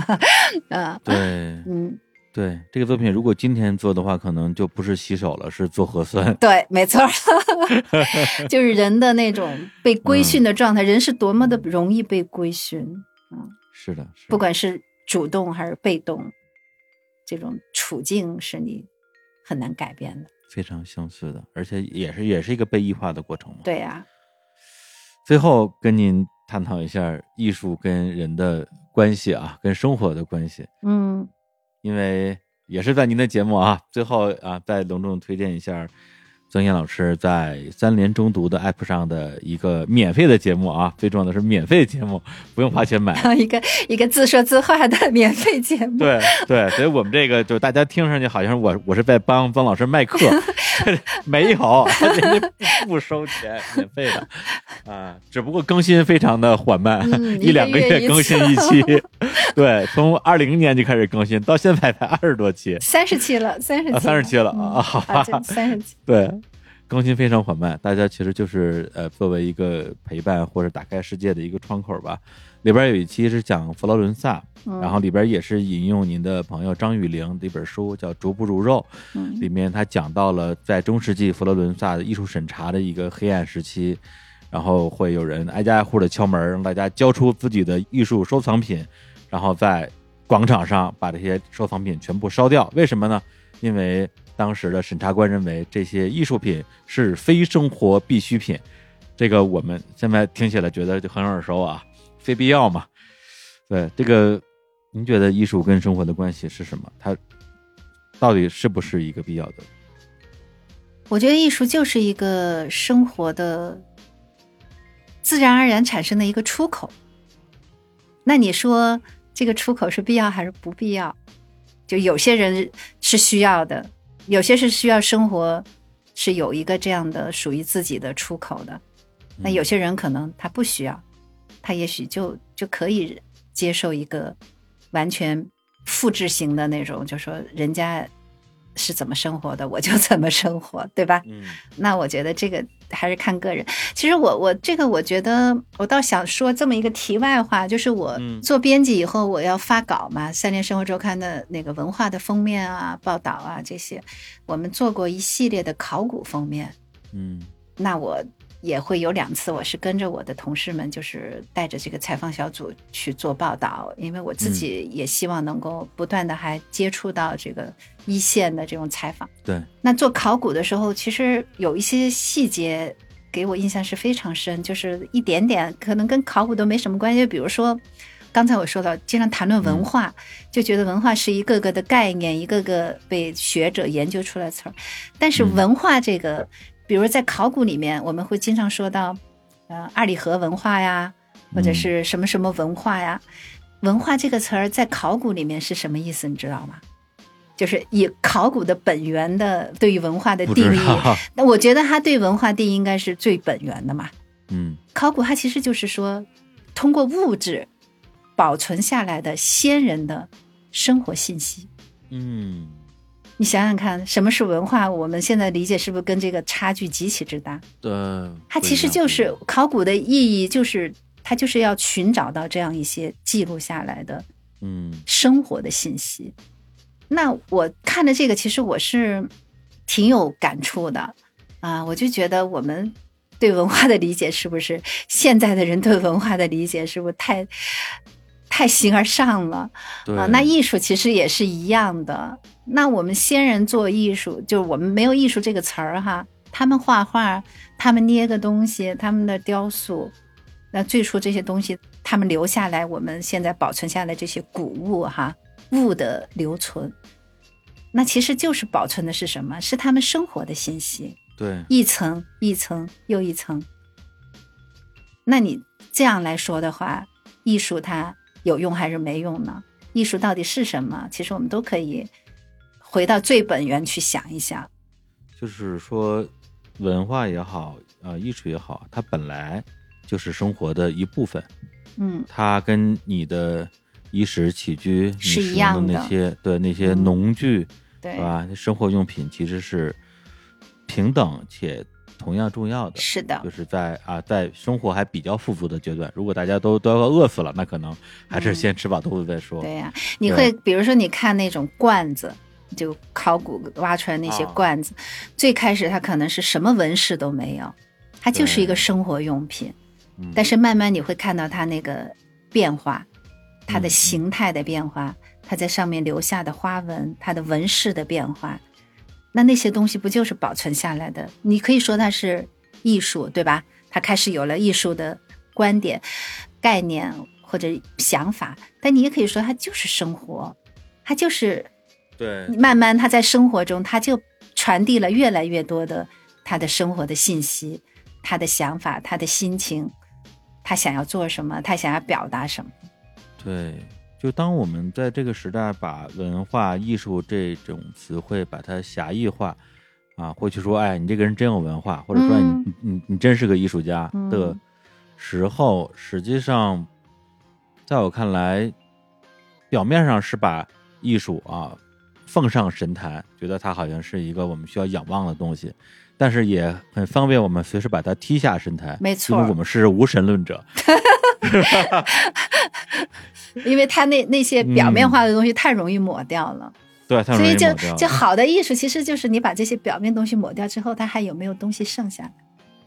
啊，对，嗯，对，这个作品如果今天做的话，可能就不是洗手了，是做核酸。对，没错，就是人的那种被规训的状态，人是多么的容易被规训啊！是的，不管是主动还是被动，这种处境是你很难改变的。非常相似的，而且也是也是一个被异化的过程嘛。对呀。最后跟您探讨一下艺术跟人的关系啊，跟生活的关系。嗯。因为也是在您的节目啊，最后啊，再隆重推荐一下。曾岩老师在三联中读的 app 上的一个免费的节目啊，最重要的是免费节目，不用花钱买。一个一个自说自话的免费节目。对对，所以我们这个就大家听上去好像我我是在帮曾老师卖课，没有，人家不收钱，免费的 啊，只不过更新非常的缓慢，一两个月更新一期。对，从二零年就开始更新，到现在才二十多期，三十期了，三十期，三十期了啊，好吧，三十期，对。更新非常缓慢，大家其实就是呃，作为一个陪伴或者打开世界的一个窗口吧。里边有一期是讲佛罗伦萨，然后里边也是引用您的朋友张雨玲的一本书，叫《逐步如肉》，里面他讲到了在中世纪佛罗伦萨的艺术审查的一个黑暗时期，然后会有人挨家挨户的敲门，让大家交出自己的艺术收藏品，然后在广场上把这些收藏品全部烧掉。为什么呢？因为当时的审查官认为这些艺术品是非生活必需品。这个我们现在听起来觉得就很耳熟啊，非必要嘛。对这个，您觉得艺术跟生活的关系是什么？它到底是不是一个必要的？我觉得艺术就是一个生活的自然而然产生的一个出口。那你说这个出口是必要还是不必要？就有些人是需要的，有些是需要生活是有一个这样的属于自己的出口的。那有些人可能他不需要，他也许就就可以接受一个完全复制型的那种，就说人家是怎么生活的，我就怎么生活，对吧？嗯，那我觉得这个还是看个人。其实我我这个我觉得我倒想说这么一个题外话，就是我做编辑以后，我要发稿嘛，《三联生活周刊》的那个文化的封面啊、报道啊这些，我们做过一系列的考古封面。嗯，那我。也会有两次，我是跟着我的同事们，就是带着这个采访小组去做报道，因为我自己也希望能够不断的还接触到这个一线的这种采访。对，那做考古的时候，其实有一些细节给我印象是非常深，就是一点点可能跟考古都没什么关系，比如说刚才我说到，经常谈论文化，就觉得文化是一个个的概念，一个个被学者研究出来词儿，但是文化这个。比如在考古里面，我们会经常说到，呃，二里河文化呀，或者是什么什么文化呀。文化这个词儿在考古里面是什么意思？你知道吗？就是以考古的本源的对于文化的定义。那我觉得它对文化定义应该是最本源的嘛。嗯，考古它其实就是说，通过物质保存下来的先人的生活信息。嗯。你想想看，什么是文化？我们现在理解是不是跟这个差距极其之大？对，它其实就是考古的意义，就是它就是要寻找到这样一些记录下来的，嗯，生活的信息。那我看的这个，其实我是挺有感触的啊！我就觉得我们对文化的理解，是不是现在的人对文化的理解，是不是太？太形而上了啊！那艺术其实也是一样的。那我们先人做艺术，就我们没有艺术这个词儿哈。他们画画，他们捏个东西，他们的雕塑，那最初这些东西，他们留下来，我们现在保存下来这些古物哈，物的留存，那其实就是保存的是什么？是他们生活的信息。对，一层一层又一层。那你这样来说的话，艺术它。有用还是没用呢？艺术到底是什么？其实我们都可以回到最本源去想一想。就是说，文化也好，呃，艺术也好，它本来就是生活的一部分。嗯，它跟你的衣食起居是一样的那些，对那些农具，对吧？生活用品其实是平等且。同样重要的是的，就是在啊，在生活还比较富足的阶段，如果大家都都要饿死了，那可能还是先吃饱肚子再说。对呀，你会比如说你看那种罐子，就考古挖出来那些罐子，最开始它可能是什么纹饰都没有，它就是一个生活用品，但是慢慢你会看到它那个变化，它的形态的变化，它在上面留下的花纹，它的纹饰的变化。那那些东西不就是保存下来的？你可以说它是艺术，对吧？它开始有了艺术的观点、概念或者想法，但你也可以说它就是生活，它就是对。慢慢他在生活中，他就传递了越来越多的他的生活的信息、他的想法、他的心情，他想要做什么，他想要表达什么。对。就当我们在这个时代把文化艺术这种词汇把它狭义化，啊，或去说，哎，你这个人真有文化，或者说你你你真是个艺术家的时候，实际上，在我看来，表面上是把艺术啊奉上神坛，觉得它好像是一个我们需要仰望的东西，但是也很方便我们随时把它踢下神坛，没错，因为我们是无神论者。因为他那那些表面化的东西太容易抹掉了，对，所以就就好的艺术其实就是你把这些表面东西抹掉之后，它还有没有东西剩下？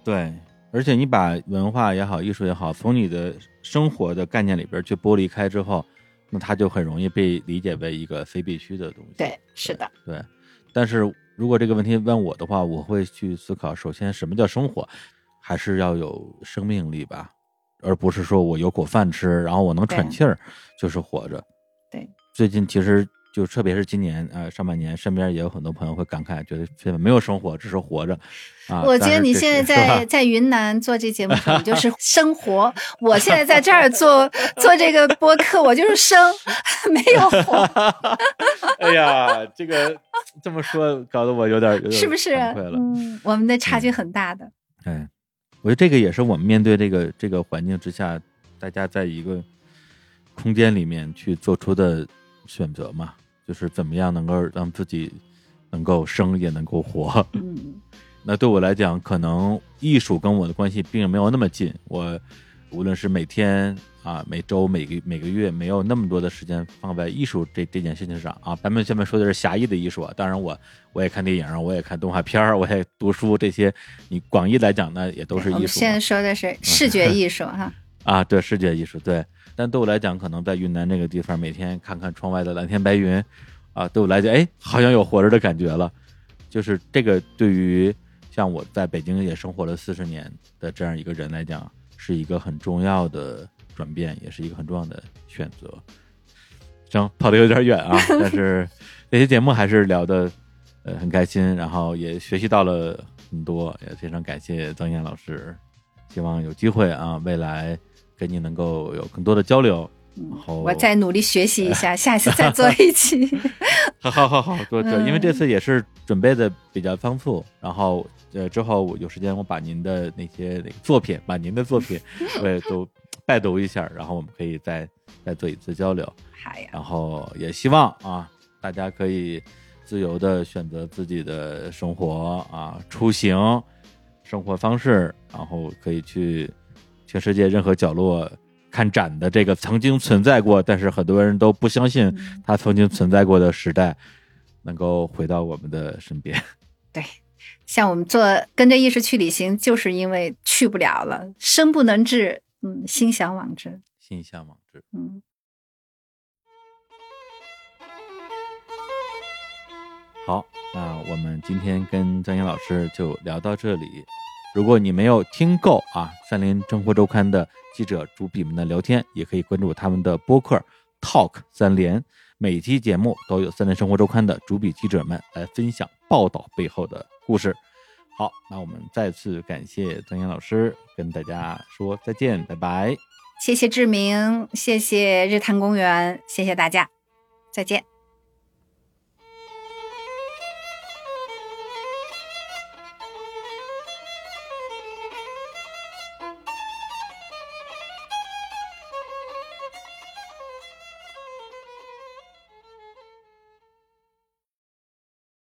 对，而且你把文化也好，艺术也好，从你的生活的概念里边去剥离开之后，那它就很容易被理解为一个非必须的东西。对，是的，对。但是如果这个问题问我的话，我会去思考：首先，什么叫生活？还是要有生命力吧，而不是说我有口饭吃，然后我能喘气儿就是活着。对，最近其实。就特别是今年呃上半年，身边也有很多朋友会感慨，觉得现在没有生活，只是活着啊。我觉得你现在在 在云南做这节目，你就是生活；我现在在这儿做做这个播客，我就是生，没有活。哎呀，这个这么说，搞得我有点有点是不是？嗯，我们的差距很大的。哎，我觉得这个也是我们面对这个这个环境之下，大家在一个空间里面去做出的选择嘛。就是怎么样能够让自己能够生也能够活。嗯，那对我来讲，可能艺术跟我的关系并没有那么近。我无论是每天啊、每周、每个每个月，没有那么多的时间放在艺术这这件事情上啊。咱们下面说的是狭义的艺术，当然我我也看电影，我也看动画片儿，我也读书，这些你广义来讲呢，也都是艺术。我们现在说的是视觉艺术哈。啊，对，视觉艺术对。但对我来讲，可能在云南这个地方，每天看看窗外的蓝天白云，啊，对我来讲，哎，好像有活着的感觉了。就是这个，对于像我在北京也生活了四十年的这样一个人来讲，是一个很重要的转变，也是一个很重要的选择。行，跑的有点远啊，但是这些节目还是聊的呃很开心，然后也学习到了很多，也非常感谢曾燕老师。希望有机会啊，未来。跟你能够有更多的交流，然后我再努力学习一下，下一次再做一期。好好好好，多多，因为这次也是准备的比较丰富，然后呃之后我有时间我把您的那些那个作品，把您的作品我 也都拜读一下，然后我们可以再再做一次交流。好呀。然后也希望啊，大家可以自由的选择自己的生活啊，出行生活方式，然后可以去。全世界任何角落看展的这个曾经存在过，但是很多人都不相信它曾经存在过的时代，能够回到我们的身边。对，像我们做跟着艺术去旅行，就是因为去不了了，身不能至，嗯，心向往之，心向往之，嗯。好，那我们今天跟张岩老师就聊到这里。如果你没有听够啊，三联生活周刊的记者主笔们的聊天，也可以关注他们的播客 Talk 三联，每期节目都有三联生活周刊的主笔记者们来分享报道背后的故事。好，那我们再次感谢曾岩老师，跟大家说再见，拜拜。谢谢志明，谢谢日坛公园，谢谢大家，再见。